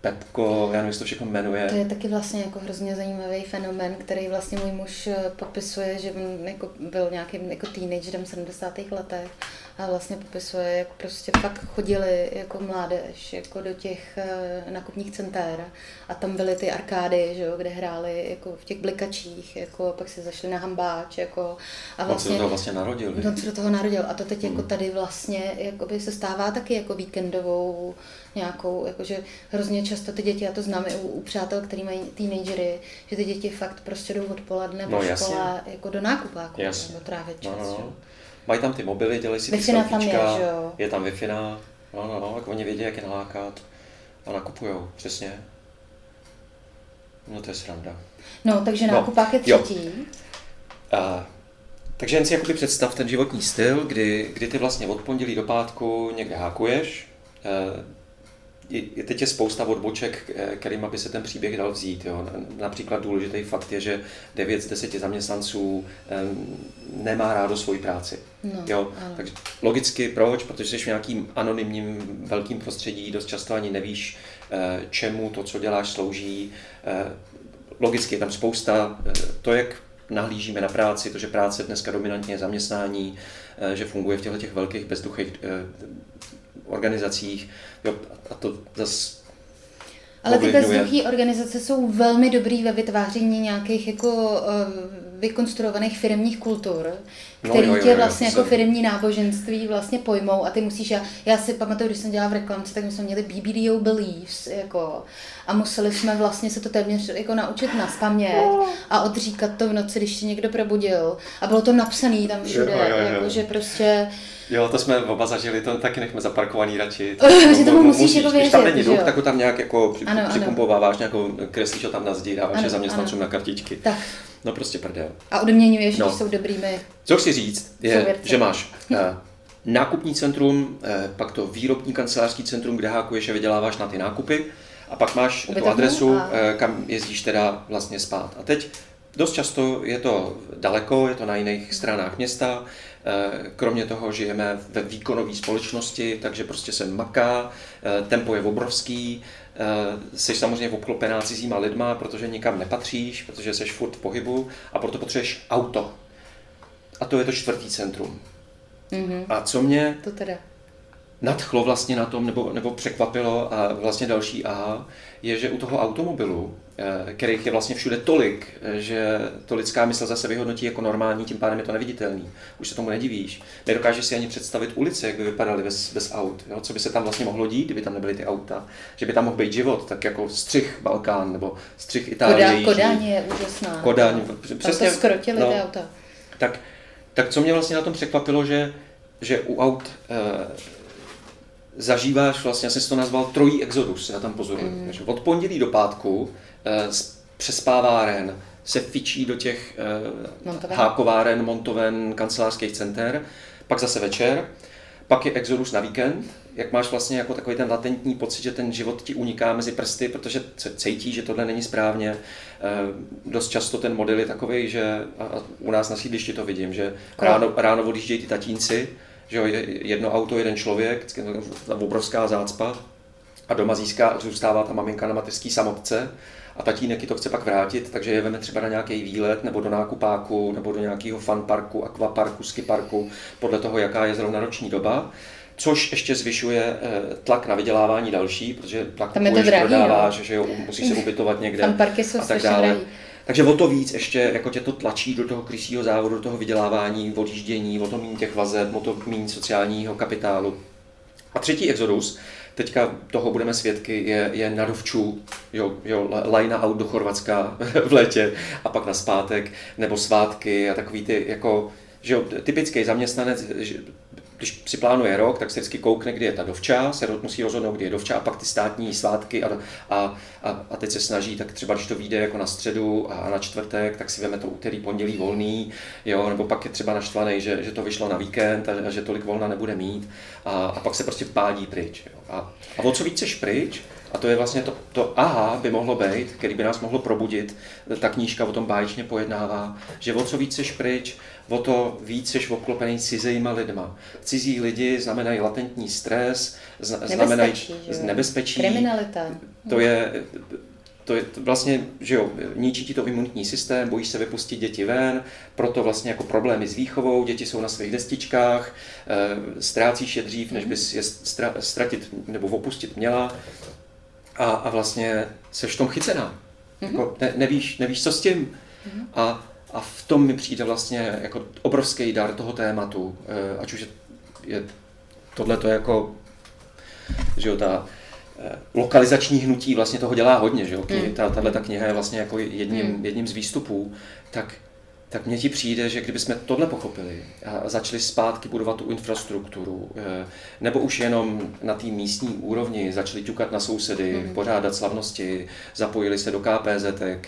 Pepko, já nevím, se to všechno jmenuje.
To je taky vlastně jako hrozně zajímavý fenomen, který vlastně můj muž eh, popisuje, že jako byl nějakým jako teenagerem v 70. letech a vlastně popisuje, jak prostě fakt chodili jako mládež jako do těch uh, nakupních centér a tam byly ty arkády, že jo, kde hráli jako v těch blikačích, jako pak si zašli na hambáč, jako
a vlastně, on se do toho vlastně narodil.
On se do toho narodil a to teď jako hmm. tady vlastně jakoby se stává taky jako víkendovou nějakou, jakože hrozně často ty děti, já to znám i u, u přátel, který mají teenagery, že ty děti fakt prostě jdou odpoledne no, po škole jako do nákupáku, nebo trávit čas. No, no. no.
Mají tam ty mobily, dělají si ty
tam je, že jo?
je tam wi no, no, no, jak oni vědí, jak je nalákat a nakupujou, přesně. No to je sranda.
No, takže no, nákupák je třetí. Jo.
A, takže jen si jakoby představ ten životní styl, kdy, kdy ty vlastně od pondělí do pátku někde hákuješ, eh, je, teď je spousta odboček, eh, kterým by se ten příběh dal vzít. Jo. Například důležitý fakt je, že 9 z 10 zaměstnanců nemá rádo svoji práci. No, jo. Takže logicky proč? Protože jsi v nějakým anonymním velkým prostředí, dost často ani nevíš, eh, čemu to, co děláš, slouží. Eh, logicky je tam spousta, to, jak nahlížíme na práci, to, že práce dneska dominantně je zaměstnání, že funguje v těchto těch velkých bezduchých organizacích. Jo, a to zase
ale ty bezduché organizace jsou velmi dobrý ve vytváření nějakých jako uh, vykonstruovaných firmních kultur, který no, jo, jo, tě vlastně jo, jako jsem... firmní náboženství vlastně pojmou a ty musíš, já, já si pamatuju, když jsem dělala v reklamce, tak my jsme měli BBDO Beliefs, jako, a museli jsme vlastně se to téměř jako naučit na spaměť a odříkat to v noci, když tě někdo probudil a bylo to napsané tam všude, jo, jo, jo. jako, že prostě
Jo, to jsme oba zažili, to taky nechme zaparkovaný radši. <laughs>
že tomu musíš, musíš jako věřit, Když
tam není duch, tak ho tam nějak jako připumpováváš, nějakou kreslíš ho tam na zdi, dáváš je zaměstnancům na kartičky.
Tak.
No prostě prdel.
A odměňuješ, no. když jsou dobrými.
Co chci říct, je, že máš uh, <laughs> nákupní centrum, uh, pak to výrobní kancelářský centrum, kde hákuješ a vyděláváš na ty nákupy, a pak máš tu adresu, a... uh, kam jezdíš teda vlastně spát. A teď dost často je to daleko, je to na jiných stranách města, Eh, kromě toho žijeme ve výkonové společnosti, takže prostě se maká, eh, tempo je obrovský, eh, jsi samozřejmě obklopená cizíma lidma, protože nikam nepatříš, protože jsi furt v pohybu a proto potřebuješ auto. A to je to čtvrtý centrum. Mm-hmm. A co mě
to teda?
Nadchlo vlastně na tom, nebo, nebo překvapilo a vlastně další aha, je, že u toho automobilu, eh, kterých je vlastně všude tolik, eh, že to lidská mysl zase vyhodnotí jako normální, tím pádem je to neviditelný. Už se tomu nedivíš. Nedokážeš si ani představit ulice, jak by vypadaly bez, bez aut. Jo? Co by se tam vlastně mohlo dít, kdyby tam nebyly ty auta. Že by tam mohl být život, tak jako střih Balkán nebo střih Itálie.
Koda, Kodaň je úžasná.
Kodaň,
přesně. Tam to skrotili no, ty auta.
Tak, tak co mě vlastně na tom překvapilo, že, že u aut eh, zažíváš, vlastně, já jsem si to nazval trojí exodus, já tam pozoruju. Mm. Takže od pondělí do pátku eh, přespáváren se fičí do těch eh, hákováren, montoven, kancelářských center, pak zase večer, pak je exodus na víkend, jak máš vlastně jako takový ten latentní pocit, že ten život ti uniká mezi prsty, protože cítí, že tohle není správně. Eh, dost často ten model je takový, že a u nás na sídlišti to vidím, že ráno, ráno odjíždějí ty tatínci, že jo, jedno auto, jeden člověk, ta obrovská zácpa a doma získá, zůstává ta maminka na mateřský samotce a tatínek to chce pak vrátit, takže je veme třeba na nějaký výlet nebo do nákupáku nebo do nějakého funparku, aquaparku, skiparku, podle toho, jaká je zrovna roční doba což ještě zvyšuje eh, tlak na vydělávání další, protože tlak
Tam je to drahý,
prodáváš, že jo, musíš se ubytovat někde
a tak dále. Drahý.
Takže o to víc ještě jako tě to tlačí do toho krysího závodu, do toho vydělávání, odjíždění, o to méně těch vazeb, o to méně sociálního kapitálu. A třetí exodus, teďka toho budeme svědky, je, je na dovču, jo, jo, lajna out do Chorvatska <laughs> v létě a pak na zpátek, nebo svátky a takový ty jako, že jo, typický zaměstnanec, když si plánuje rok, tak se vždycky koukne, kdy je ta dovča, se musí rozhodnout, kdy je dovča a pak ty státní svátky a, a, a, a teď se snaží, tak třeba když to vyjde jako na středu a na čtvrtek, tak si veme to úterý, pondělí volný, jo, nebo pak je třeba naštvaný, že, že to vyšlo na víkend a, a že tolik volna nebude mít a, a pak se prostě pádí pryč. Jo. A, a o co víc seš pryč, a to je vlastně to, to aha by mohlo být, který by nás mohlo probudit. Ta knížka o tom báječně pojednává, že o co víc seš pryč, o to víc jsi obklopený cizíma lidma. Cizí lidi znamenají latentní stres, znamenají nebezpečí, nebezpečí.
Kriminalita.
To je, to je to vlastně, že jo, ničí ti to imunitní systém, bojíš se vypustit děti ven, proto vlastně jako problémy s výchovou, děti jsou na svých destičkách, e, ztrácíš je dřív, než bys je ztratit nebo opustit měla a, a vlastně seš v tom chycená. Mm-hmm. Jako ne, nevíš, nevíš, co s tím. Mm-hmm. A, a v tom mi přijde vlastně jako obrovský dar toho tématu, e, ať už je, je tohle to jako, že jo, ta Eh, lokalizační hnutí vlastně toho dělá hodně, že jo? Hmm. Ta, tahle ta kniha je vlastně jako jedním, hmm. jedním z výstupů, tak tak mně ti přijde, že kdybychom tohle pochopili a začali zpátky budovat tu infrastrukturu, eh, nebo už jenom na té místní úrovni začali ťukat na sousedy, mm. pořádat slavnosti, zapojili se do KPZ, eh,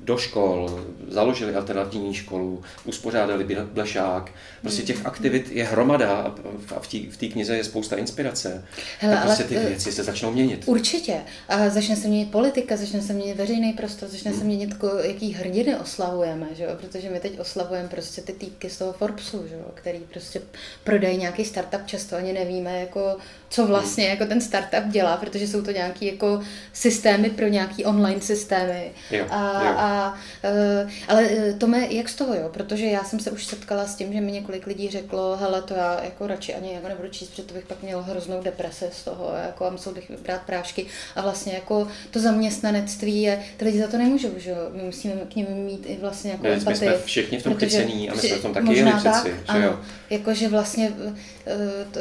do škol, založili alternativní školu, uspořádali blešák. Prostě těch mhm. aktivit je hromada a v té knize je spousta inspirace. Hele, tak prostě ty věci se začnou měnit.
Určitě. A začne se měnit politika, začne se měnit veřejný prostor, začne se měnit, jaký hrdiny oslavujeme že jo? protože my teď oslavujeme prostě ty týpky z toho Forbesu, že jo? který prostě prodají nějaký startup, často ani nevíme, jako, co vlastně hmm. jako ten startup dělá, protože jsou to nějaký jako systémy pro nějaký online systémy.
Jo,
a,
jo.
a, uh, ale e, to mě jak z toho, jo? protože já jsem se už setkala s tím, že mi několik lidí řeklo, hele, to já jako radši ani jako nebudu číst, protože to bych pak měl hroznou depresi z toho, jako a musel bych brát prášky a vlastně jako to zaměstnanectví je, ty lidi za to nemůžou, že jo? my musíme k ním mít i vlastně jako
my jsme všichni v tom chycení a my jsme v tom taky jeli přeci. Tak,
ano, jo? Jakože vlastně, to,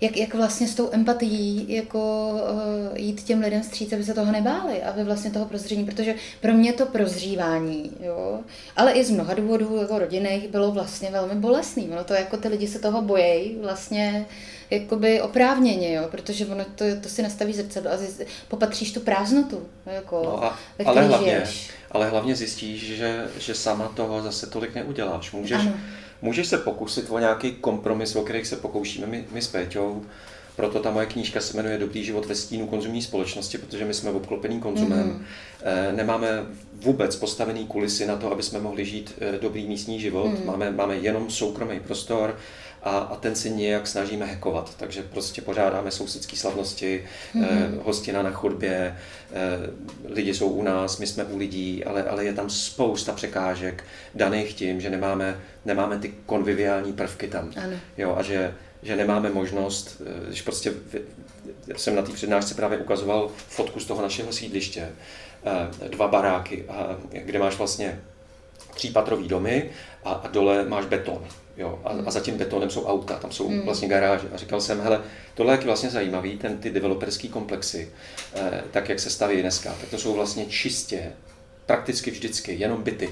jak, jak vlastně s tou empatií jako eh, jít těm lidem vstříc, aby se toho nebáli, aby vlastně toho prozření, protože pro mě to prozřívání, jo, ale i z mnoha důvodů jako rodinných bylo vlastně velmi bolestný. No to jako ty lidi se toho bojejí vlastně jakoby oprávněně, jo, protože ono to, to si nastaví zrcadlo a popatříš tu prázdnotu, jako,
no a, ale hlavně, žiješ ale hlavně zjistíš, že, že sama toho zase tolik neuděláš. Můžeš, můžeš se pokusit o nějaký kompromis, o kterých se pokoušíme my, my s Péťou, proto ta moje knížka se jmenuje Dobrý život ve stínu konzumní společnosti, protože my jsme obklopení konzumem. Mm. Nemáme vůbec postavený kulisy na to, aby jsme mohli žít eh, dobrý místní život. Mm. Máme, máme jenom soukromý prostor a, a ten si nějak snažíme hekovat. Takže prostě pořádáme sousedské slavnosti, mm-hmm. eh, hostina na chodbě, eh, lidi jsou u nás, my jsme u lidí, ale, ale je tam spousta překážek daných tím, že nemáme, nemáme ty konviviální prvky tam.
Ano.
Jo, a že, že nemáme možnost, eh, když prostě jsem na té přednášce právě ukazoval fotku z toho našeho sídliště, eh, dva baráky, a, kde máš vlastně třípatrový domy a, a dole máš beton. Jo, a, a za tím betonem jsou auta, tam jsou hmm. vlastně garáže. A říkal jsem, hele, tohle je vlastně zajímavý, ten, ty developerský komplexy, eh, tak jak se staví dneska, tak to jsou vlastně čistě, prakticky vždycky, jenom byty.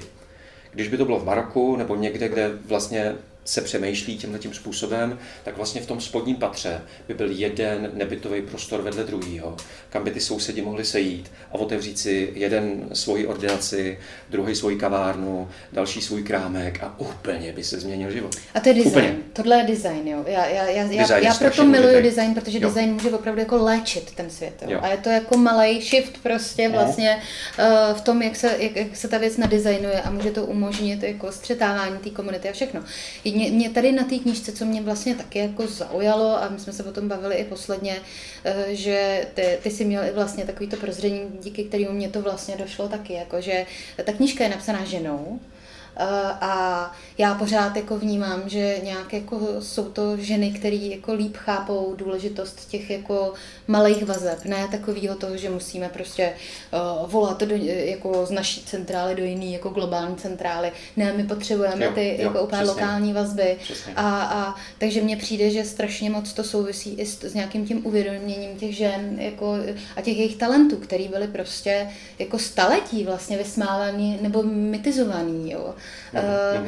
Když by to bylo v Maroku nebo někde, kde vlastně se přemýšlí tímhle tím způsobem, tak vlastně v tom spodním patře by byl jeden nebytový prostor vedle druhého, kam by ty sousedi mohli sejít a otevřít si jeden svoji ordinaci, druhý svoji kavárnu, další svůj krámek a úplně by se změnil život.
A to je design. Úplně. Tohle je design, jo. Já, já, já, design já, já proto miluji design, design protože jo. design může opravdu jako léčit ten svět. Jo. Jo. A je to jako malý shift prostě no. vlastně uh, v tom, jak se, jak, jak se ta věc nadizajnuje a může to umožnit jako střetávání té komunity a všechno. Mě, mě tady na té knížce, co mě vlastně taky jako zaujalo, a my jsme se o tom bavili i posledně, eh, že ty, ty jsi měl i vlastně takovýto prozření, díky kterému mě to vlastně došlo taky, jako že ta knížka je napsaná ženou, a já pořád jako vnímám, že nějak jako jsou to ženy, které jako líp chápou důležitost těch jako malých vazeb, ne takového toho, že musíme prostě uh, volat do, jako z naší centrály do jiný jako globální centrály. Ne, my potřebujeme jo, ty jo, jako úplně přesně. lokální vazby. A, a takže mně přijde, že strašně moc to souvisí i s, s nějakým tím uvědoměním těch žen jako, a těch jejich talentů, který byly prostě jako staletí vlastně vysmávaný nebo mytizovaný. Jo uh,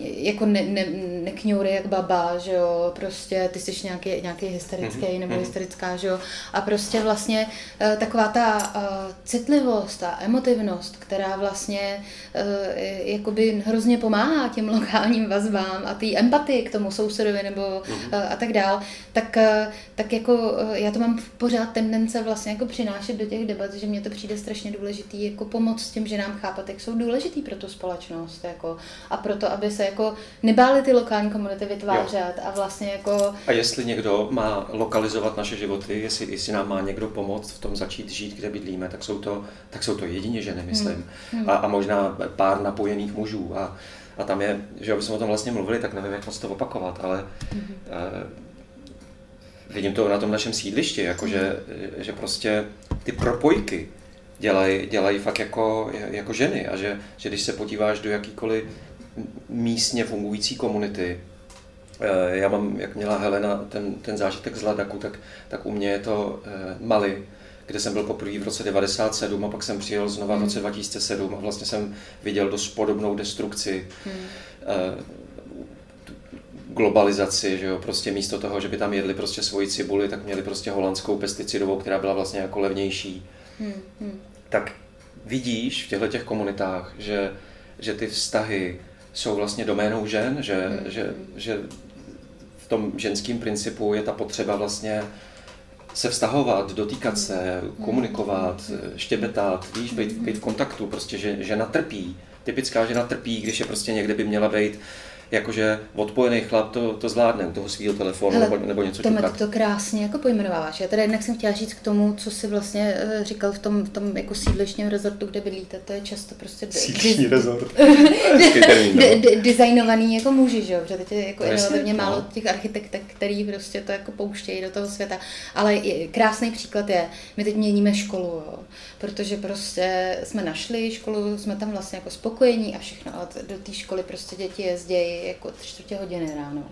jako ne, ne, nekňoury jak baba, že jo, prostě ty jsi nějaký, nějaký hysterický mm-hmm. nebo mhm. hysterická, že jo, a prostě vlastně uh, taková ta uh, citlivost, ta emotivnost, která vlastně uh, jakoby hrozně pomáhá těm lokálním vazbám a té empatii k tomu sousedovi nebo uh, a tak dál, tak, uh, tak jako uh, já to mám pořád tendence vlastně jako přinášet do těch debat, že mně to přijde strašně důležitý, jako pomoc těm ženám chápat, jak jsou důležitý pro tu společnost, jako jako, a proto, aby se jako nebáli ty lokální komunity vytvářet jo. a vlastně jako...
A jestli někdo má lokalizovat naše životy, jestli, jestli nám má někdo pomoct v tom začít žít, kde bydlíme, tak jsou to, tak jsou to jedině ženy, myslím. Hmm. Hmm. A, a možná pár napojených mužů. A, a tam je, že aby jsme o tom vlastně mluvili, tak nevím, jak moc to opakovat, ale hmm. vidím to na tom našem sídlišti, jako hmm. že, že prostě ty propojky, dělají, dělají fakt jako, jako ženy a že, že když se podíváš do jakýkoliv místně fungující komunity, eh, já mám, jak měla Helena ten, ten zážitek z Ladaku, tak, tak u mě je to eh, Mali, kde jsem byl poprvé v roce 97 a pak jsem přijel znova v roce 2007 hmm. a vlastně jsem viděl dost podobnou destrukci. Hmm. Eh, globalizaci, že jo, prostě místo toho, že by tam jedli prostě svoji cibuli, tak měli prostě holandskou pesticidovou, která byla vlastně jako levnější. Hmm, hmm tak vidíš v těchto těch komunitách, že, že ty vztahy jsou vlastně doménou žen, že, mm. že, že v tom ženském principu je ta potřeba vlastně se vztahovat, dotýkat se, hmm. komunikovat, hmm. štěbetat, víš, být, být v kontaktu, prostě, že žena trpí. Typická žena trpí, když je prostě někde by měla být jakože odpojený chlap to, to zvládne u toho svého telefonu Hele, nebo, nebo něco
Tome, to krásně jako pojmenováváš. Já teda jednak jsem chtěla říct k tomu, co si vlastně uh, říkal v tom, v tom jako sídlišním rezortu, kde bydlíte. To je často prostě...
Sídlišní rezort. <laughs>
designovaný jako muži, že jo? Protože teď je jako inovativně málo no. těch architektek, který prostě to jako pouštějí do toho světa. Ale krásný příklad je, my teď měníme školu, jo? protože prostě jsme našli školu, jsme tam vlastně jako spokojení a všechno, ale do té školy prostě děti jako tři čtvrtě hodiny ráno.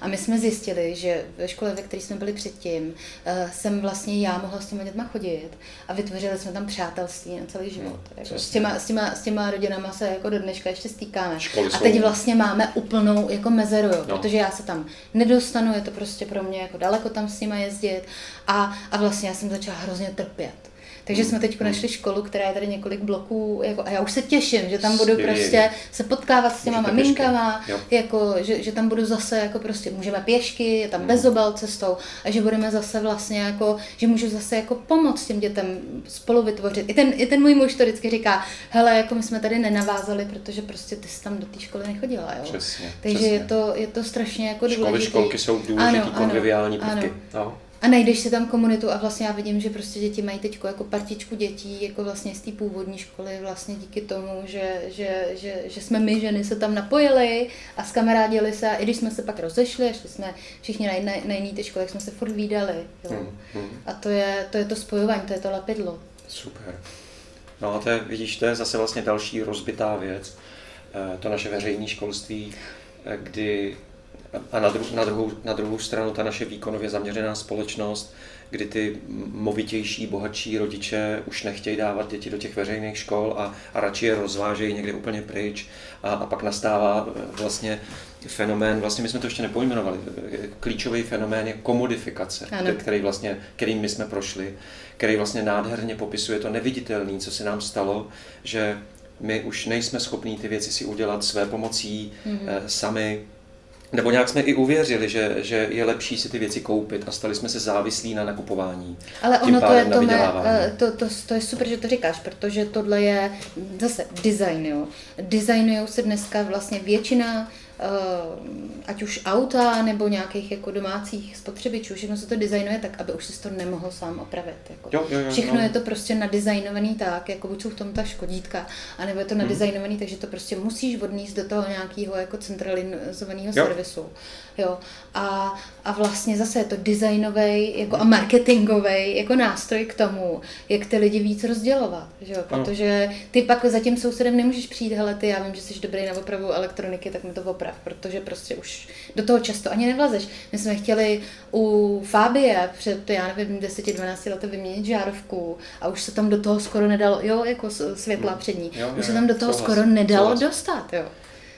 A my jsme zjistili, že ve škole, ve které jsme byli předtím, uh, jsem vlastně já mohla s těma dětma chodit a vytvořili jsme tam přátelství na celý život. No, jako s, těma, s, těma, s těma rodinama se jako do dneška ještě stýkáme. Školy a teď jsou... vlastně máme úplnou jako mezeru, jo, no. protože já se tam nedostanu, je to prostě pro mě jako daleko tam s nima jezdit a, a vlastně já jsem začala hrozně trpět. Takže jsme teď našli školu, která je tady několik bloků, jako, a já už se těším, že tam budu prostě se potkávat s těma Můžete maminkama, jako, že, že, tam budu zase jako prostě, můžeme pěšky, je tam hmm. bezobal cestou a že budeme zase vlastně jako, že můžu zase jako pomoct těm dětem spolu vytvořit. I ten, i ten můj muž to vždycky říká, hele, jako my jsme tady nenavázali, protože prostě ty jsi tam do té školy nechodila, jo. Přesně, Takže přesně. Je, to, je to strašně jako důležité.
Školy, školky jsou důležitý konviviální prvky. Ano. No.
A najdeš si tam komunitu a vlastně já vidím, že prostě děti mají teď jako partičku dětí, jako vlastně z té původní školy, vlastně díky tomu, že, že, že, že, jsme my ženy se tam napojili a skamarádili se a i když jsme se pak rozešli šli jsme všichni na, jiné, na jiný ty školy, jak jsme se furt výdali. Jo. Hmm, hmm. A to je, to je to spojování, to je to lepidlo.
Super. No a to je, vidíš, to je zase vlastně další rozbitá věc. Eh, to naše veřejné školství, eh, kdy a na, dru, na, druhou, na druhou stranu ta naše výkonově zaměřená společnost, kdy ty movitější, bohatší rodiče už nechtějí dávat děti do těch veřejných škol a, a radši je rozvážejí někde úplně pryč a, a pak nastává e, vlastně fenomén, vlastně my jsme to ještě nepojmenovali, klíčový fenomén je komodifikace, ano. který vlastně, kterým my jsme prošli, který vlastně nádherně popisuje to neviditelné, co se nám stalo, že my už nejsme schopní ty věci si udělat své pomocí mm-hmm. sami, nebo nějak jsme i uvěřili, že, že je lepší si ty věci koupit a stali jsme se závislí na nakupování.
Ale ono to je, to, mé, eh, to, to, to je super, že to říkáš, protože tohle je zase design. Jo. Designují se dneska vlastně většina ať už auta nebo nějakých jako domácích spotřebičů, všechno se to designuje tak, aby už si to nemohl sám opravit. Jako. Jo, jo, jo, všechno no. je to prostě nadizajnovaný tak, jako buď jsou v tom ta škodítka, anebo je to hmm. nadizajnovaný, takže to prostě musíš odníst do toho nějakého jako centralizovaného servisu. Jo. A, a vlastně zase je to designový jako a marketingový jako nástroj k tomu, jak ty lidi víc rozdělovat. Že jo? Protože ty pak za tím sousedem nemůžeš přijít, hele ty, já vím, že jsi dobrý na opravu elektroniky, tak mi to oprav, protože prostě už do toho často ani nevlazeš. My jsme chtěli u Fábie před, já nevím, 10-12 lety vyměnit žárovku a už se tam do toho skoro nedalo, jo, jako světla hmm. přední, jo, už se tam do toho skoro nedalo dostat, jo.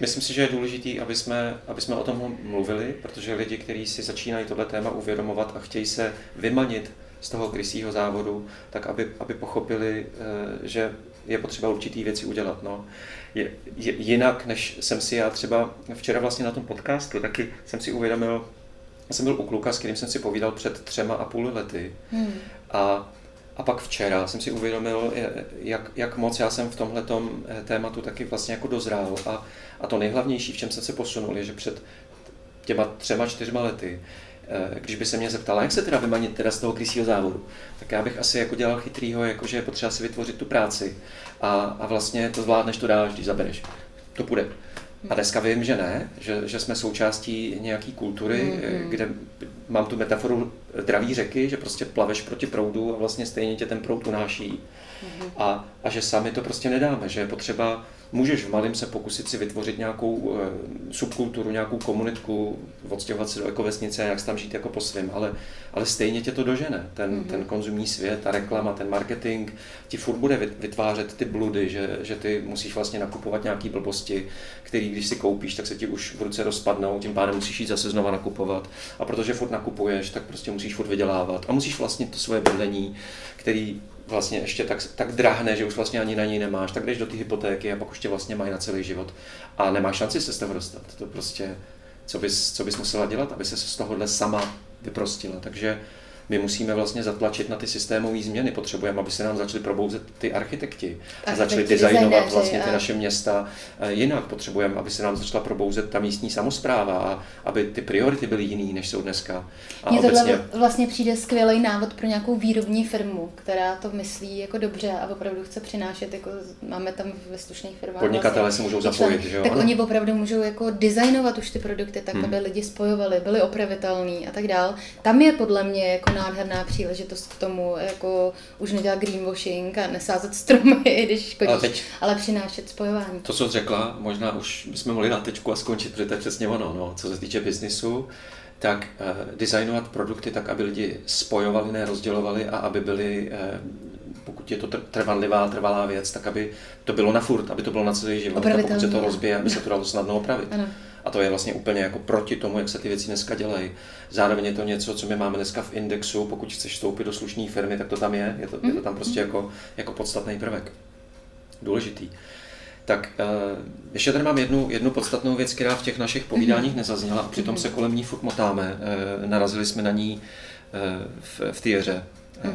Myslím si, že je důležité, aby jsme, aby jsme o tom mluvili, protože lidi, kteří si začínají tohle téma uvědomovat a chtějí se vymanit z toho krysího závodu, tak aby, aby pochopili, eh, že je potřeba určitý věci udělat. No. Je, je, jinak, než jsem si já třeba včera vlastně na tom podcastu, taky jsem si uvědomil, já jsem byl u kluka, s kterým jsem si povídal před třema a půl lety hmm. a A pak včera jsem si uvědomil, jak, jak moc já jsem v tomhle tématu taky vlastně jako dozrál. A, a to nejhlavnější, v čem jsem se posunul, je, že před těma třema, čtyřma lety Eh, když by se mě zeptala, jak se teda vymanit teda z toho krysího závodu, tak já bych asi jako dělal chytrýho, jako že je potřeba si vytvořit tu práci a, a vlastně to zvládneš, to dáš, když zabereš. To půjde. A dneska vím, že ne, že, že jsme součástí nějaký kultury, mm-hmm. kde mám tu metaforu draví řeky, že prostě plaveš proti proudu a vlastně stejně tě ten proud unáší. Mm-hmm. A, a že sami to prostě nedáme, že je potřeba můžeš v malém se pokusit si vytvořit nějakou e, subkulturu, nějakou komunitku, odstěhovat se do ekovesnice a jak tam žít jako po svém, ale, ale stejně tě to dožene. Ten, mm-hmm. ten konzumní svět, ta reklama, ten marketing ti furt bude vytvářet ty bludy, že, že ty musíš vlastně nakupovat nějaký blbosti, který když si koupíš, tak se ti už v ruce rozpadnou, tím pádem musíš jít zase znova nakupovat. A protože furt nakupuješ, tak prostě musíš furt vydělávat a musíš vlastně to svoje bydlení, který vlastně ještě tak, tak drahne, že už vlastně ani na něj nemáš, tak jdeš do té hypotéky a pak už tě vlastně mají na celý život a nemáš šanci se z toho dostat. To prostě, co bys, co bys musela dělat, aby se z tohohle sama vyprostila. Takže my musíme vlastně zatlačit na ty systémové změny. Potřebujeme, aby se nám začaly probouzet ty architekti a začali designovat vlastně ty naše města eh, jinak. Potřebujeme, aby se nám začala probouzet ta místní samozpráva a aby ty priority byly jiný, než jsou dneska.
A Mně obecně... tohle vlastně přijde skvělý návod pro nějakou výrobní firmu, která to myslí jako dobře a opravdu chce přinášet, jako máme tam ve slušných firmách.
Podnikatelé vlastně, se můžou zapojit, že jo?
Tak oni opravdu můžou jako designovat už ty produkty tak, hmm. aby lidi spojovali, byli opravitelní a tak dál. Tam je podle mě jako nádherná příležitost k tomu, jako už nedělat greenwashing a nesázet stromy, <laughs> když škodíš, ale, teď, ale přinášet spojování.
To, co jsi řekla, možná už bychom mohli na tečku a skončit, protože to je přesně ono, no, co se týče biznisu, tak uh, designovat produkty tak, aby lidi spojovali, ne rozdělovali a aby byli uh, pokud je to trvanlivá, trvalá věc, tak aby to bylo na furt, aby to bylo na celý život. A pokud se to rozbije, aby se to dalo snadno opravit. Ano. A to je vlastně úplně jako proti tomu, jak se ty věci dneska dělají. Zároveň je to něco, co my máme dneska v indexu. Pokud chceš vstoupit do slušné firmy, tak to tam je. Je to, je to tam prostě jako, jako podstatný prvek. Důležitý. Tak uh, ještě tady mám jednu, jednu podstatnou věc, která v těch našich povídáních mm-hmm. nezazněla a přitom se kolem ní furt motáme. Uh, narazili jsme na ní uh, v, v týře.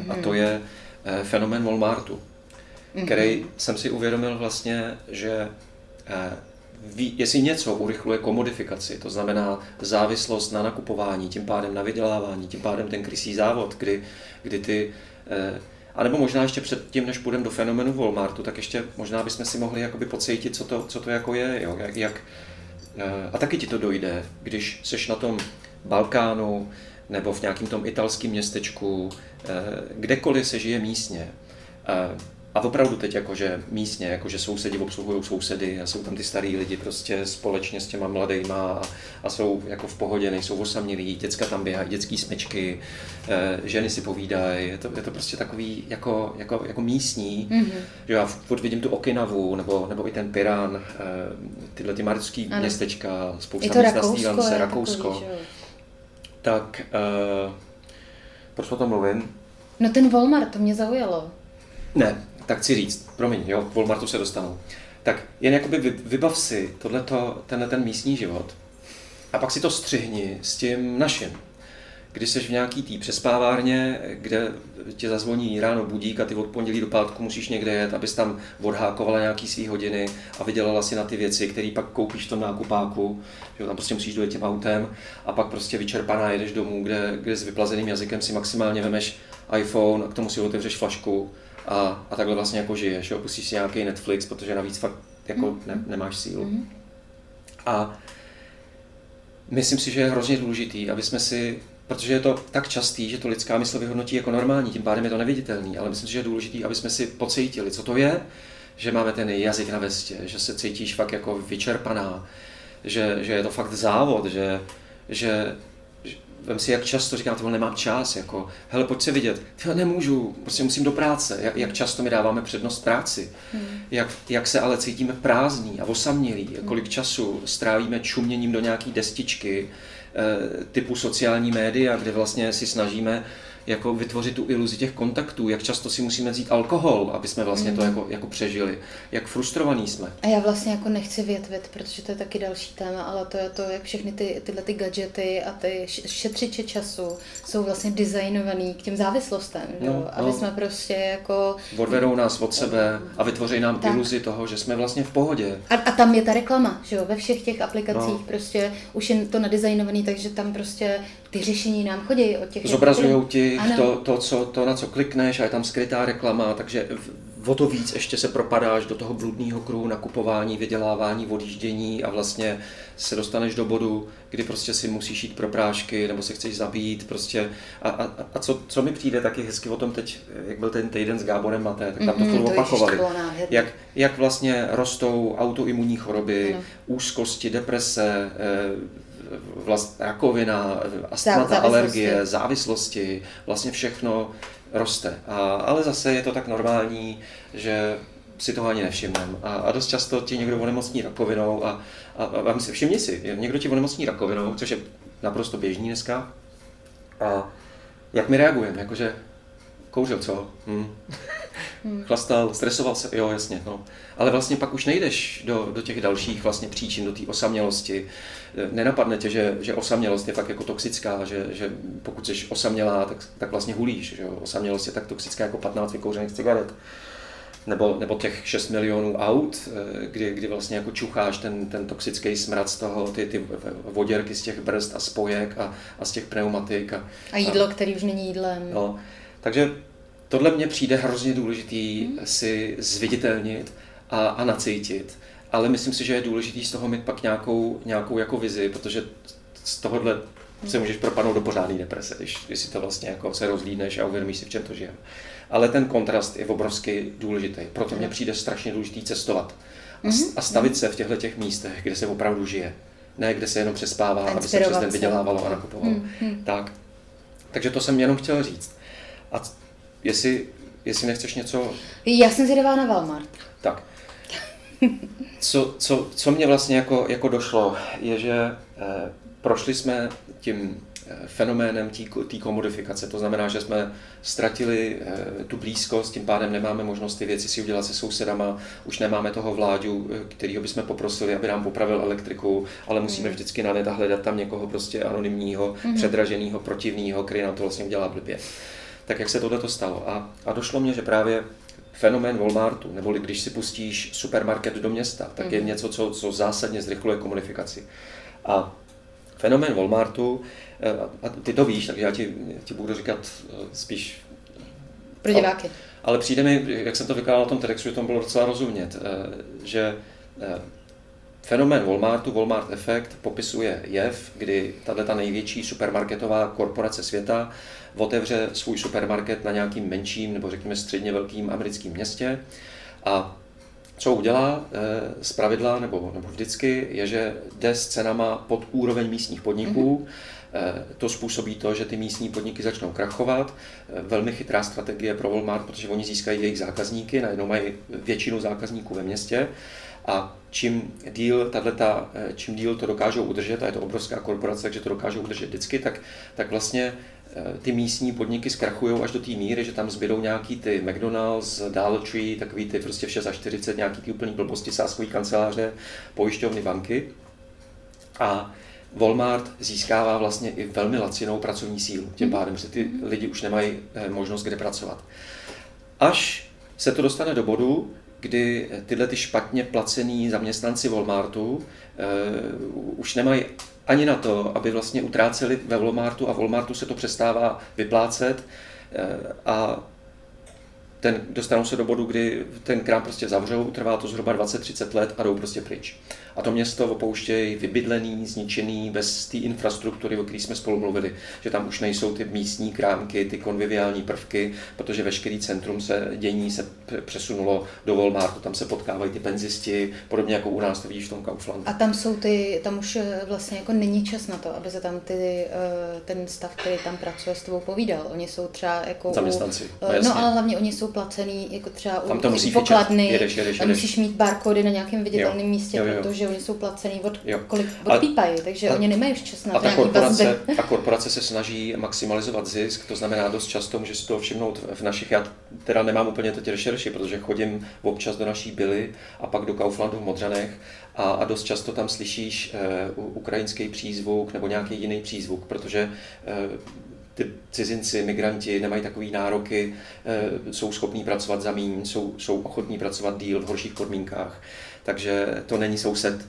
A to je uh, fenomen Walmartu, mm-hmm. který jsem si uvědomil vlastně, že uh, ví, jestli něco urychluje komodifikaci, to znamená závislost na nakupování, tím pádem na vydělávání, tím pádem ten krysí závod, kdy, kdy ty eh, a nebo možná ještě předtím, než půjdeme do fenomenu Walmartu, tak ještě možná bychom si mohli jakoby pocítit, co to, co to jako je, jo? Jak, jak, eh, a taky ti to dojde, když seš na tom Balkánu nebo v nějakém tom italském městečku, eh, kdekoliv se žije místně, a opravdu teď jakože místně, jakože sousedi obsluhují sousedy a jsou tam ty starý lidi prostě společně s těma mladýma a, a jsou jako v pohodě, nejsou osamělí, děcka tam běhají, dětský smečky, e, ženy si povídají, je to, je to prostě takový jako, jako, jako místní, mm-hmm. že já furt vidím tu Okinavu nebo, nebo i ten Pirán, e, tyhle ty marické městečka, spousta
míst na Snílance,
Rakousko. Takový, tak e, proč o tom mluvím?
No ten Walmart, to mě zaujalo.
Ne, tak chci říct, promiň, jo, k Walmartu se dostanu. Tak jen jakoby vybav si tohleto, tenhle ten místní život a pak si to střihni s tím naším. Když jsi v nějaký tý přespávárně, kde tě zazvoní ráno budík a ty od pondělí do pátku musíš někde jet, abys tam odhákovala nějaký svý hodiny a vydělala si na ty věci, které pak koupíš v tom nákupáku, že tam prostě musíš dojet tím autem a pak prostě vyčerpaná jedeš domů, kde, kde s vyplazeným jazykem si maximálně vemeš iPhone a k tomu si otevřeš flašku a, a takhle vlastně jako žiješ, jo? pustíš si nějaký Netflix, protože navíc fakt jako mm. ne, nemáš sílu. Mm. A myslím si, že je hrozně důležitý, aby jsme si, protože je to tak častý, že to lidská mysl vyhodnotí jako normální, tím pádem je to neviditelný, ale myslím si, že je důležitý, aby jsme si pocítili, co to je, že máme ten jazyk na vestě, že se cítíš fakt jako vyčerpaná, že, že je to fakt závod, že, že vem si, jak často říkám, tohle nemám čas, jako, hele, pojď se vidět, já nemůžu, prostě musím do práce, jak, jak často my dáváme přednost práci, hmm. jak, jak se ale cítíme prázdní a osamělí, hmm. kolik času strávíme čuměním do nějaký destičky, typu sociální média, kde vlastně si snažíme jako vytvořit tu iluzi těch kontaktů, jak často si musíme vzít alkohol, aby jsme vlastně mm. to jako, jako přežili, jak frustrovaní jsme.
A já vlastně jako nechci větvit, protože to je taky další téma, ale to je to, jak všechny ty, tyhle ty gadgety a ty šetřiče času jsou vlastně designovaný k těm závislostem, no, aby no. jsme prostě jako...
Odvedou nás od sebe a vytvoří nám tak. iluzi toho, že jsme vlastně v pohodě.
A, a tam je ta reklama, že jo, ve všech těch aplikacích no. prostě už je to nadizajnovaný, takže tam prostě ty řešení nám chodí od těch...
Zobrazují ti to, to, co, to, na co klikneš a je tam skrytá reklama, takže o to víc ještě se propadáš do toho bludného kruhu nakupování, vydělávání, odjíždění a vlastně se dostaneš do bodu, kdy prostě si musíš jít pro prášky nebo se chceš zabít prostě. A, a, a co, co mi přijde taky hezky o tom teď, jak byl ten týden s Gáborem Maté, tak tam to mm-hmm, opakovali, jak, jak vlastně rostou autoimunní choroby, ano. úzkosti, deprese, eh, vlast, rakovina, astmata, alergie, závislosti, vlastně všechno roste. A, ale zase je to tak normální, že si toho ani nevšimneme. A, a dost často ti někdo onemocní rakovinou a, a, a si, všimni si, někdo ti onemocní rakovinou, což je naprosto běžný dneska. A jak my reagujeme? Jakože kouřil, co? Hm. Hmm. Chlastal, stresoval se, jo, jasně. No. Ale vlastně pak už nejdeš do, do těch dalších vlastně příčin, do té osamělosti. Nenapadne tě, že, že osamělost je fakt jako toxická, že, že pokud jsi osamělá, tak, tak vlastně hulíš. Že? Osamělost je tak toxická jako 15 vykouřených cigaret. Nebo, nebo těch 6 milionů aut, kdy, kdy vlastně jako čucháš ten, ten toxický smrad z toho, ty, ty voděrky z těch brzd a spojek a, a z těch pneumatik. A,
a jídlo, a, který už není jídlem.
No, takže tohle mně přijde hrozně důležitý hmm. si zviditelnit a, a nacítit. Ale myslím si, že je důležitý z toho mít pak nějakou, nějakou jako vizi, protože z tohohle se můžeš propadnout do pořádné deprese, když, když si to vlastně jako se rozlídneš a uvědomíš si, v čem to žije. Ale ten kontrast je obrovsky důležitý. Proto mně přijde strašně důležitý cestovat a, mm-hmm. a stavit se v těchto těch místech, kde se opravdu žije. Ne, kde se jenom přespává, aby se přes den vydělávalo a nakupovalo. Mm-hmm. Tak. Takže to jsem jenom chtěl říct. A jestli, jestli nechceš něco...
Já jsem zvědavá na Walmart.
Tak. Co, co, co mě vlastně jako, jako došlo, je, že eh, prošli jsme tím eh, fenoménem té komodifikace. To znamená, že jsme ztratili eh, tu blízkost, tím pádem nemáme možnost ty věci si udělat se sousedama, už nemáme toho vláďu, eh, kterýho bychom poprosili, aby nám popravil elektriku, ale musíme mm. vždycky na net a hledat tam někoho prostě anonymního, mm-hmm. předraženého, protivního, který nám to vlastně udělá blbě tak jak se tohle to stalo. A, a došlo mě, že právě fenomén Walmartu, neboli když si pustíš supermarket do města, tak mm. je mhm. něco, co, co zásadně zrychluje komunikaci. A fenomén Walmartu, eh, a ty to víš, takže já ti, ti budu říkat eh, spíš...
Pro diváky.
Ale, ale přijde mi, jak jsem to vykládal na tom TEDxu, že to bylo docela rozumět, eh, že Fenomén Walmartu, Walmart efekt, popisuje jev, kdy tato největší supermarketová korporace světa otevře svůj supermarket na nějakým menším nebo řekněme středně velkým americkým městě a co udělá e, z pravidla nebo, nebo vždycky, je, že jde s cenama pod úroveň místních podniků. Mm-hmm. To způsobí to, že ty místní podniky začnou krachovat. E, velmi chytrá strategie pro Walmart, protože oni získají jejich zákazníky, najednou mají většinu zákazníků ve městě. A čím díl, tato, čím díl to dokážou udržet, a je to obrovská korporace, takže to dokážou udržet vždycky, tak, tak vlastně Eh, ty místní podniky zkrachují až do té míry, že tam zbydou nějaký ty McDonald's, Dollar Tree, takový ty prostě v 6 a 40, nějaký ty úplný blbosti, sáskový kanceláře, pojišťovny, banky. A Walmart získává vlastně i velmi lacinou pracovní sílu. Tím mhm. pádem, že ty lidi už nemají eh, možnost kde pracovat. Až se to dostane do bodu, kdy tyhle ty špatně placený zaměstnanci Walmartu uh, už nemají ani na to, aby vlastně utráceli ve Walmartu a Walmartu se to přestává vyplácet eh, a ten, dostanou se do bodu, kdy ten krám prostě zavřou, trvá to zhruba 20-30 let a jdou prostě pryč. A to město opouštějí vybydlený, zničený, bez té infrastruktury, o které jsme spolu mluvili, že tam už nejsou ty místní krámky, ty konviviální prvky, protože veškerý centrum se dění se přesunulo do Walmartu, tam se potkávají ty penzisti, podobně jako u nás to vidíš v tom Kauflandu.
A tam jsou ty, tam už eh, vlastně jako není čas na to, aby se tam ty, eh, ten stav, který tam pracuje, s tebou povídal. Oni jsou třeba jako...
Zaměstnanci.
U, no, no ale hlavně oni jsou placený jako třeba
Tam to
u
musí
pokladny,
jedeš, jedeš,
a
jedeš.
musíš mít barkody na nějakém viditelném místě,
Jo, jo, jo.
protože oni jsou placený od
Jo.
kolik
A-
odpípají, takže
a-
oni nemají už čas na
A ta korporace, ta korporace se snaží maximalizovat zisk, to znamená dost často, může si to všimnout v našich, já teda nemám úplně teď rešerši, protože chodím občas do naší byly a pak do Kauflandu v Modřanech a, a dost často tam slyšíš eh, u- ukrajinský přízvuk nebo nějaký jiný přízvuk, protože eh, ty cizinci, migranti nemají takový nároky, eh, jsou schopní pracovat za míň, jsou, jsou ochotní pracovat díl v horších podmínkách. Takže to není soused,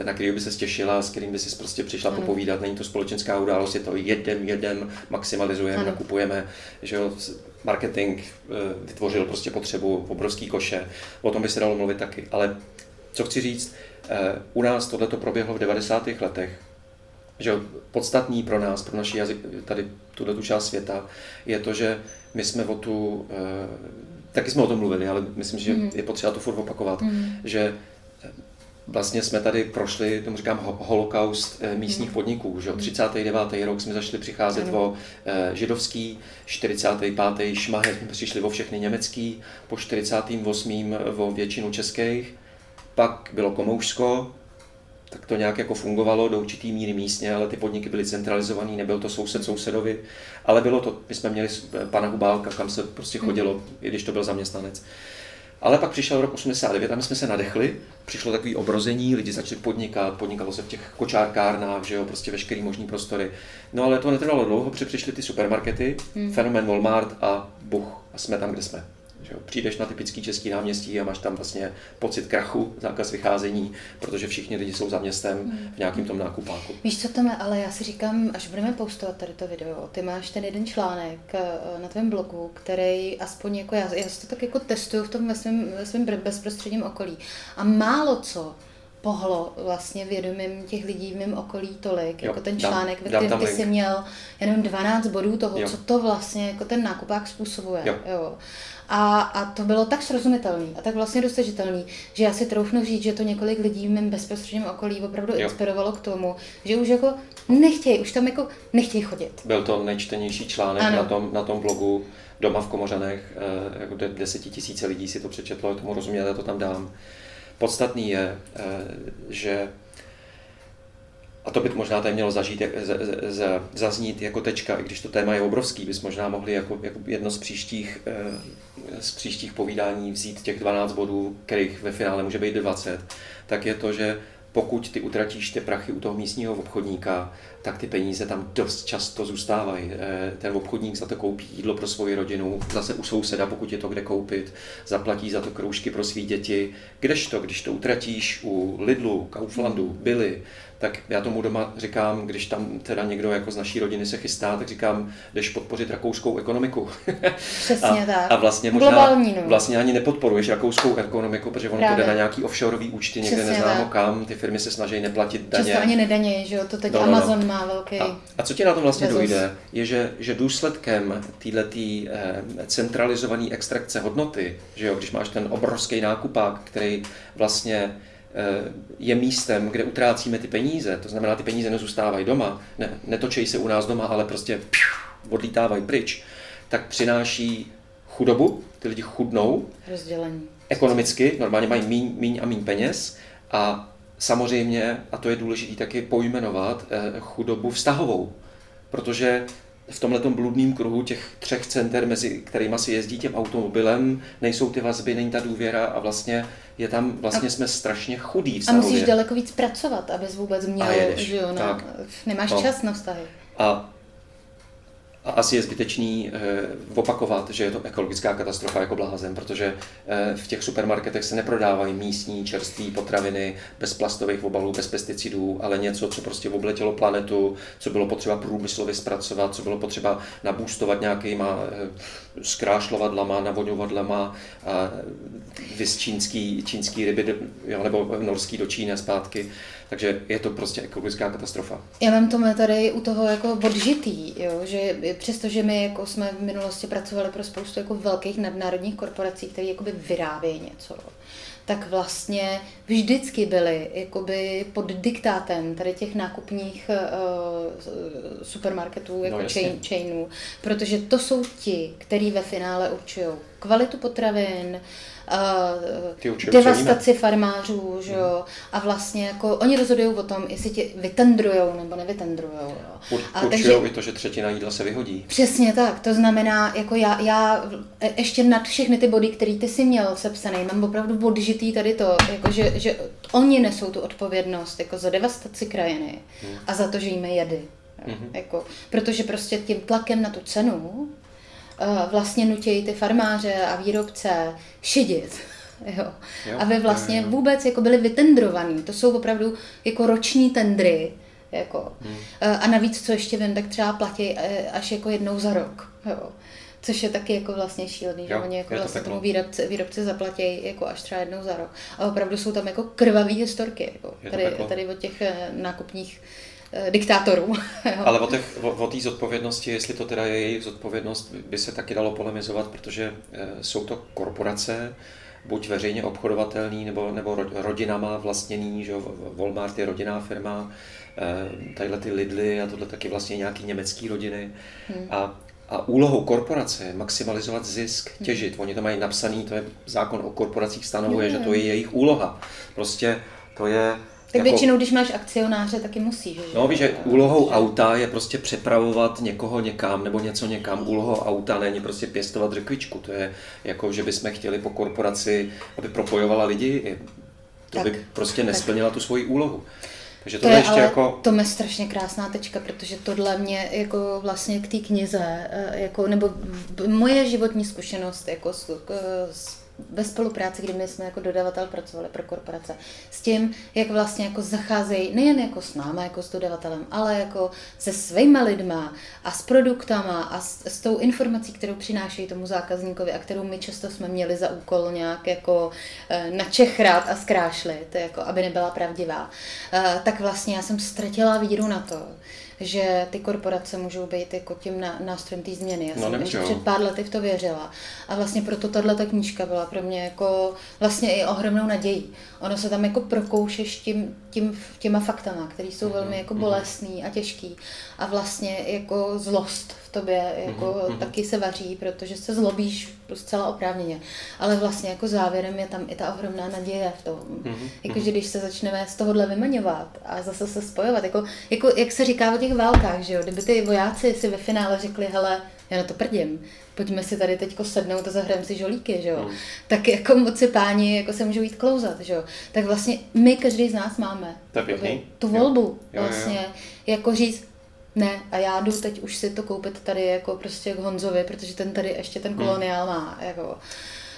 eh, na který by se těšila, s kterým by si prostě přišla
Ano.
popovídat. Není to společenská událost, je to jedem, jedem, maximalizujeme, nakupujeme. Že jo, marketing eh, vytvořil prostě potřebu obrovský koše. O tom by se dalo mluvit taky. Ale co chci říct, u nás tohle proběhlo v 90. letech že podstatný pro nás, pro naši jazyk, tady tuhle tu část světa, je to, že my jsme o tu, eh, taky jsme o tom mluvili, ale myslím, že
Mhm.
je potřeba to furt opakovat,
Mhm.
že eh, vlastně jsme tady prošli, tomu říkám, ho- holokaust eh, místních podniků. Že? jo. 39. rok jsme začali přicházet
Mhm. Ano.
o židovský, 45. šmahe jsme přišli o všechny německý, po 48. o většinu českých, pak bylo Komoušsko, tak to nějak jako fungovalo do určitý míry místně, ale ty podniky byly centralizovaný, nebyl to soused sousedovi, ale bylo to, my jsme měli s- pana Hubálka, kam se prostě chodilo, i když to byl zaměstnanec. Ale pak přišel rok 89 a my jsme se nadechli, přišlo takový obrození, lidi začali podnikat, podnikalo se v těch kočárkárnách, že jo, prostě veškerý možný prostory. No ale to netrvalo dlouho, protože přišly ty supermarkety, hmm. fenomen Walmart a buch, a jsme tam, kde jsme. Že jo, přijdeš na typický český náměstí a máš tam vlastně pocit krachu, zákaz vycházení, protože všichni lidi jsou za městem v nějakém tom nákupáku.
Víš co, Tome, ale já si říkám, až budeme postovat tady to video, ty máš ten jeden článek eh, na tvém blogu, který aspoň jako já, já si to tak jako testuju v tom ve svém, ve bezprostředním okolí. A málo co pohlo vlastně vědomím těch lidí v mém okolí tolik,
Jo,
jako ten
dám-
článek, ve
dám
kterém
tam
ty
link.
jsi měl jenom 12 bodů toho,
Jo.
co to vlastně jako ten nákupák způsobuje.
Jo.
Jo. A, a to bylo tak srozumitelný a tak vlastně dosažitelný, že já si troufnu říct, že to několik lidí v mém bezprostředním okolí opravdu
Jo.
inspirovalo k tomu, že už jako nechtějí, už tam jako nechtějí chodit.
Byl to nejčtenější článek
Ano.
na tom, na tom blogu Doma v Komořanech, eh, jako de- desetitisíce lidí si to přečetlo, tomu rozumět, já to tam dám. Podstatný je, eh, že a to by možná tady mělo zažít, z, z, zaznít jako tečka, i když to téma je obrovský, bys možná mohli jako, jako jedno z příštích, eh, z příštích povídání vzít těch 12 bodů, kterých ve finále může být 20, tak je to, že pokud ty utratíš ty prachy u toho místního obchodníka, tak ty peníze tam dost často zůstávají. Eh, Ten obchodník za to koupí jídlo pro svoji rodinu, zase u souseda, pokud je to kde koupit, zaplatí za to kroužky pro svý děti. Kdežto, když to utratíš u Lidlu, Kauflandu, Billy, tak já tomu doma říkám, když tam teda někdo jako z naší rodiny se chystá, tak říkám, jdeš podpořit rakouskou ekonomiku.
Přesně
a,
tak.
A vlastně možná
Globální, no.
vlastně ani nepodporuješ rakouskou ekonomiku, protože ono to
Právě.
jde na nějaký offshoreový účty někde
Přesně
neznámo
tak.
kam, ty firmy se snaží neplatit daně.
Často ani nedaně, že jo, to teď
No, no, no.
Amazon má velký.
A, a co ti na tom vlastně
Bezos.
dojde, je, že, že důsledkem této eh, centralizované extrakce hodnoty, že jo, když máš ten obrovský nákupák, který vlastně je místem, kde utrácíme ty peníze, to znamená, ty peníze nezůstávají doma, ne, netočejí se u nás doma, ale prostě piu, odlítávají pryč, tak přináší chudobu, ty lidi chudnou,
Rozdělení.
ekonomicky, normálně mají míň, míň a míň peněz. A samozřejmě, a to je důležité taky pojmenovat, eh, chudobu vztahovou, protože v tomhle bludném kruhu těch třech center, mezi kterými si jezdí tím automobilem, nejsou ty vazby, není ta důvěra a vlastně je tam, vlastně jsme strašně chudí
A
vztahově.
musíš daleko víc pracovat, abys vůbec měl,
A
že jo, na,
tak.
nemáš
No.
čas na vztahy.
A, a asi je zbytečný eh, opakovat, že je to ekologická katastrofa jako blázen, protože eh, v těch supermarketech se neprodávají místní čerstvé potraviny bez plastových obalů, bez pesticidů, ale něco, co prostě obletělo planetu, co bylo potřeba průmyslově zpracovat, co bylo potřeba nabůstovat nějakýma eh, zkrášlovadlama, a vys čínský, čínský ryby, jo, nebo norský do Číny zpátky. Takže je to prostě ekologická katastrofa.
Já mám to tady u toho jako odžitý, jo, že přestože my jako jsme v minulosti pracovali pro spoustu jako velkých nadnárodních korporací, které jakoby vyrábějí něco, tak vlastně vždycky byly jakoby pod diktátem tady těch nákupních uh, supermarketů, jako no, chain, chainů, protože to jsou ti, kteří ve finále určují kvalitu potravin, uh, devastaci farmářů, že jo, a vlastně jako oni rozhodují o tom, jestli ti vytendrujou nebo nevytendrujou. Jo.
A takže, i to, že třetina jídla se vyhodí.
Přesně tak, to znamená, jako já, já e, ještě nad všechny ty body, které ty si měl sepsaný, mám opravdu odžitý tady to, jako že, že oni nesou tu odpovědnost jako za devastaci krajiny hmm. a za to, že jíme jedy. Mm-hmm. Jako, protože prostě tím tlakem na tu cenu vlastně nutějí ty farmáře a výrobce šidit. <laughs> Jo. Jo, aby vlastně jo, jo. vůbec jako byli vytendrovaný. To jsou opravdu jako roční tendry. Jako. Hmm. Eh, a navíc, co ještě vím, tak třeba platí eh, až jako jednou za rok. Jo. Což je taky jako vlastně šílený, že oni jako vlastně tomu výrobci, výrobci zaplatí jako až třeba jednou za rok. A opravdu jsou tam jako krvavé historky, jako tady, tady od těch nákupních Eh, diktátorů. <laughs>
Ale o té o, o zodpovědnosti, jestli to teda je jejich zodpovědnost, by se taky dalo polemizovat, protože e, jsou to korporace, buď veřejně obchodovatelný, nebo, nebo rodinama vlastněný, že Walmart je rodinná firma, e, tadyhle ty Lidly a tohle taky vlastně nějaký německý rodiny. Hmm. A, a úlohou korporace je maximalizovat zisk, hmm. těžit. Oni to mají napsaný, to je zákon o korporacích stanovuje, hmm. že to je jejich úloha. Prostě to je
tak jako, většinou, když máš akcionáře, taky musíš. Že?
No víš, že úlohou auta je prostě přepravovat někoho někam nebo něco někam. Úlohou auta není prostě pěstovat řekvičku. To je jako, že bychom chtěli po korporaci, aby propojovala lidi. To tak, by prostě nesplnila tak. tu svoji úlohu.
Takže to je ještě ale jako... to je strašně krásná tečka, protože tohle mě jako vlastně k té knize, eh, jako, nebo moje životní zkušenost jako s, s ve spolupráci, kdy my jsme jako dodavatel pracovali pro korporace, s tím, jak vlastně jako zacházejí nejen jako s náma, jako s dodavatelem, ale jako se svýma lidma a s produktama a s, s tou informací, kterou přinášejí tomu zákazníkovi a kterou my často jsme měli za úkol nějak jako e, načechrát a zkrášlit, jako aby nebyla pravdivá, e, tak vlastně já jsem ztratila víru na to, že ty korporace můžou být jako tím nástrojem té změny. Já no, jsem ještě před pár lety v to věřila. A vlastně proto tahle ta knížka byla pro mě jako vlastně i ohromnou nadějí. Ono se tam jako prokoušeš tím, tím, těma faktama, které jsou mm-hmm. velmi jako mhm. bolestný a těžký. A vlastně jako zlost v tobě jako mm-hmm. taky se vaří, protože se zlobíš zcela oprávněně. Ale vlastně jako závěrem je tam i ta ohromná naděje v tom. Mm-hmm. Jako, že když se začneme z tohohle vymaňovat a zase se spojovat, jako, jako jak se říká o těch válkách, že jo, kdyby ty vojáci si ve finále řekli, hele, já na to prdím, pojďme si tady teďko sednout a zahrajeme si žolíky, že jo. Mm. Tak jako moci páni jako se můžou jít klouzat, že jo. Tak vlastně my, každý z nás máme tu volbu jo. Jo, vlastně, jo, jo. jako říct, ne, a já jdu teď už si to koupit tady jako prostě k Honzovi, protože ten tady ještě ten hmm. koloniál má. Jako.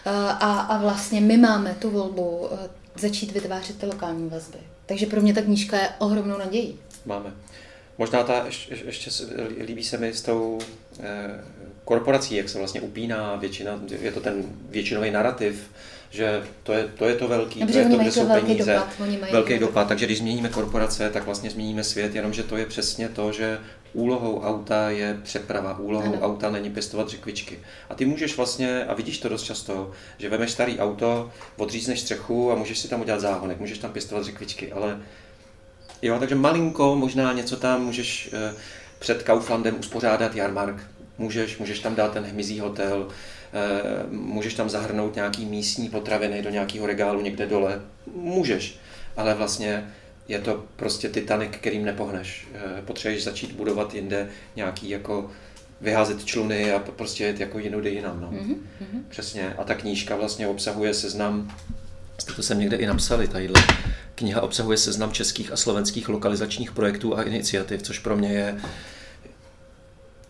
A, a vlastně my máme tu volbu eh, začít vytvářet ty lokální vazby. Takže pro mě ta knížka je ohromnou nadějí.
Máme. Možná ta ještě, ještě líbí se mi s tou eh, korporací, jak se vlastně upíná většina, je to ten většinový narrativ, že to je to, je to velký,
Dobře,
to je to,
kde jsou peníze, dopad,
velký dopad, takže když změníme korporace, tak vlastně změníme svět, jenomže to je přesně to, že úlohou auta je přeprava, úlohou ano. auta není pěstovat řekvičky. A ty můžeš vlastně, a vidíš to dost často, že vemeš starý auto, odřízneš střechu a můžeš si tam udělat záhonek, můžeš tam pěstovat řekvičky, ale jo, takže malinko, možná něco tam můžeš eh, před Kauflandem uspořádat jarmark, můžeš, můžeš tam dát ten hmyzí hotel, můžeš tam zahrnout nějaký místní potraviny do nějakého regálu někde dole. Můžeš, ale vlastně je to prostě Titanic, kterým nepohneš. Eh, potřebuješ začít budovat jinde nějaký jako vyházet čluny a prostě jet jako jinudy jinam. No. Mm-hmm. Přesně. A ta knížka vlastně obsahuje seznam, to jsem někde i napsali, tadyhle. Kniha obsahuje seznam českých a slovenských lokalizačních projektů a iniciativ, což pro mě je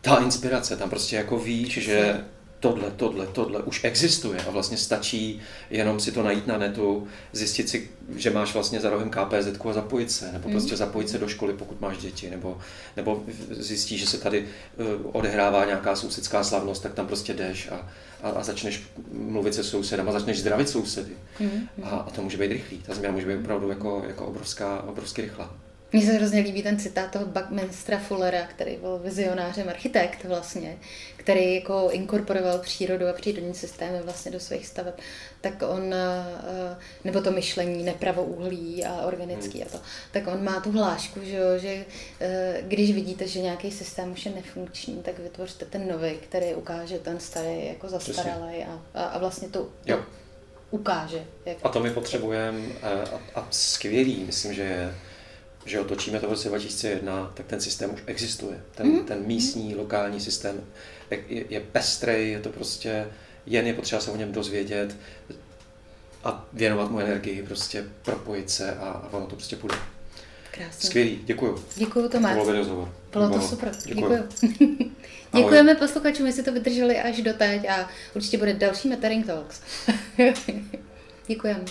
ta inspirace. Tam prostě jako víš, že tohle, tohle, tohle už existuje a vlastně stačí jenom si to najít na netu, zjistit si, že máš vlastně za rohem KPZ a zapojit se, nebo mm. prostě zapojit se do školy, pokud máš děti, nebo, nebo zjistíš, že se tady uh, odehrává nějaká sousedská slavnost, tak tam prostě jdeš a, a, a začneš mluvit se sousedem a začneš zdravit sousedy. Mm. A, a to může být rychlý, ta změna může být opravdu jako, jako obrovská, obrovsky rychlá.
Mně se hrozně líbí ten citát toho Buckminstera Fullera, který byl vizionářem architekt vlastně, který jako inkorporoval přírodu a přírodní systémy vlastně do svých staveb, tak on, eh, nebo to myšlení nepravouhlí a organický a to, tak on má tu hlášku, že, jo, že eh, když vidíte, že nějaký systém už je nefunkční, tak vytvořte ten nový, který ukáže ten starý jako zastaralý a, a, a vlastně to, to ukáže.
Jak... A to my potřebujeme a, a skvělý, myslím, že je že otočíme to v roce 2001, tak ten systém už existuje. Ten, mm. ten místní, lokální systém je, je pestrý, je to prostě, jen je potřeba se o něm dozvědět a věnovat mu energii, prostě propojit se a, a ono to prostě půjde. Krásně. Skvělý, děkuju.
Děkuju, Tomáš.
To bylo rozhovor.
Bylo to super, děkuju. děkuju. <laughs> Děkujeme posluchačům, jestli to vydrželi až do teď a určitě bude další Metering Talks. <laughs> Děkujeme.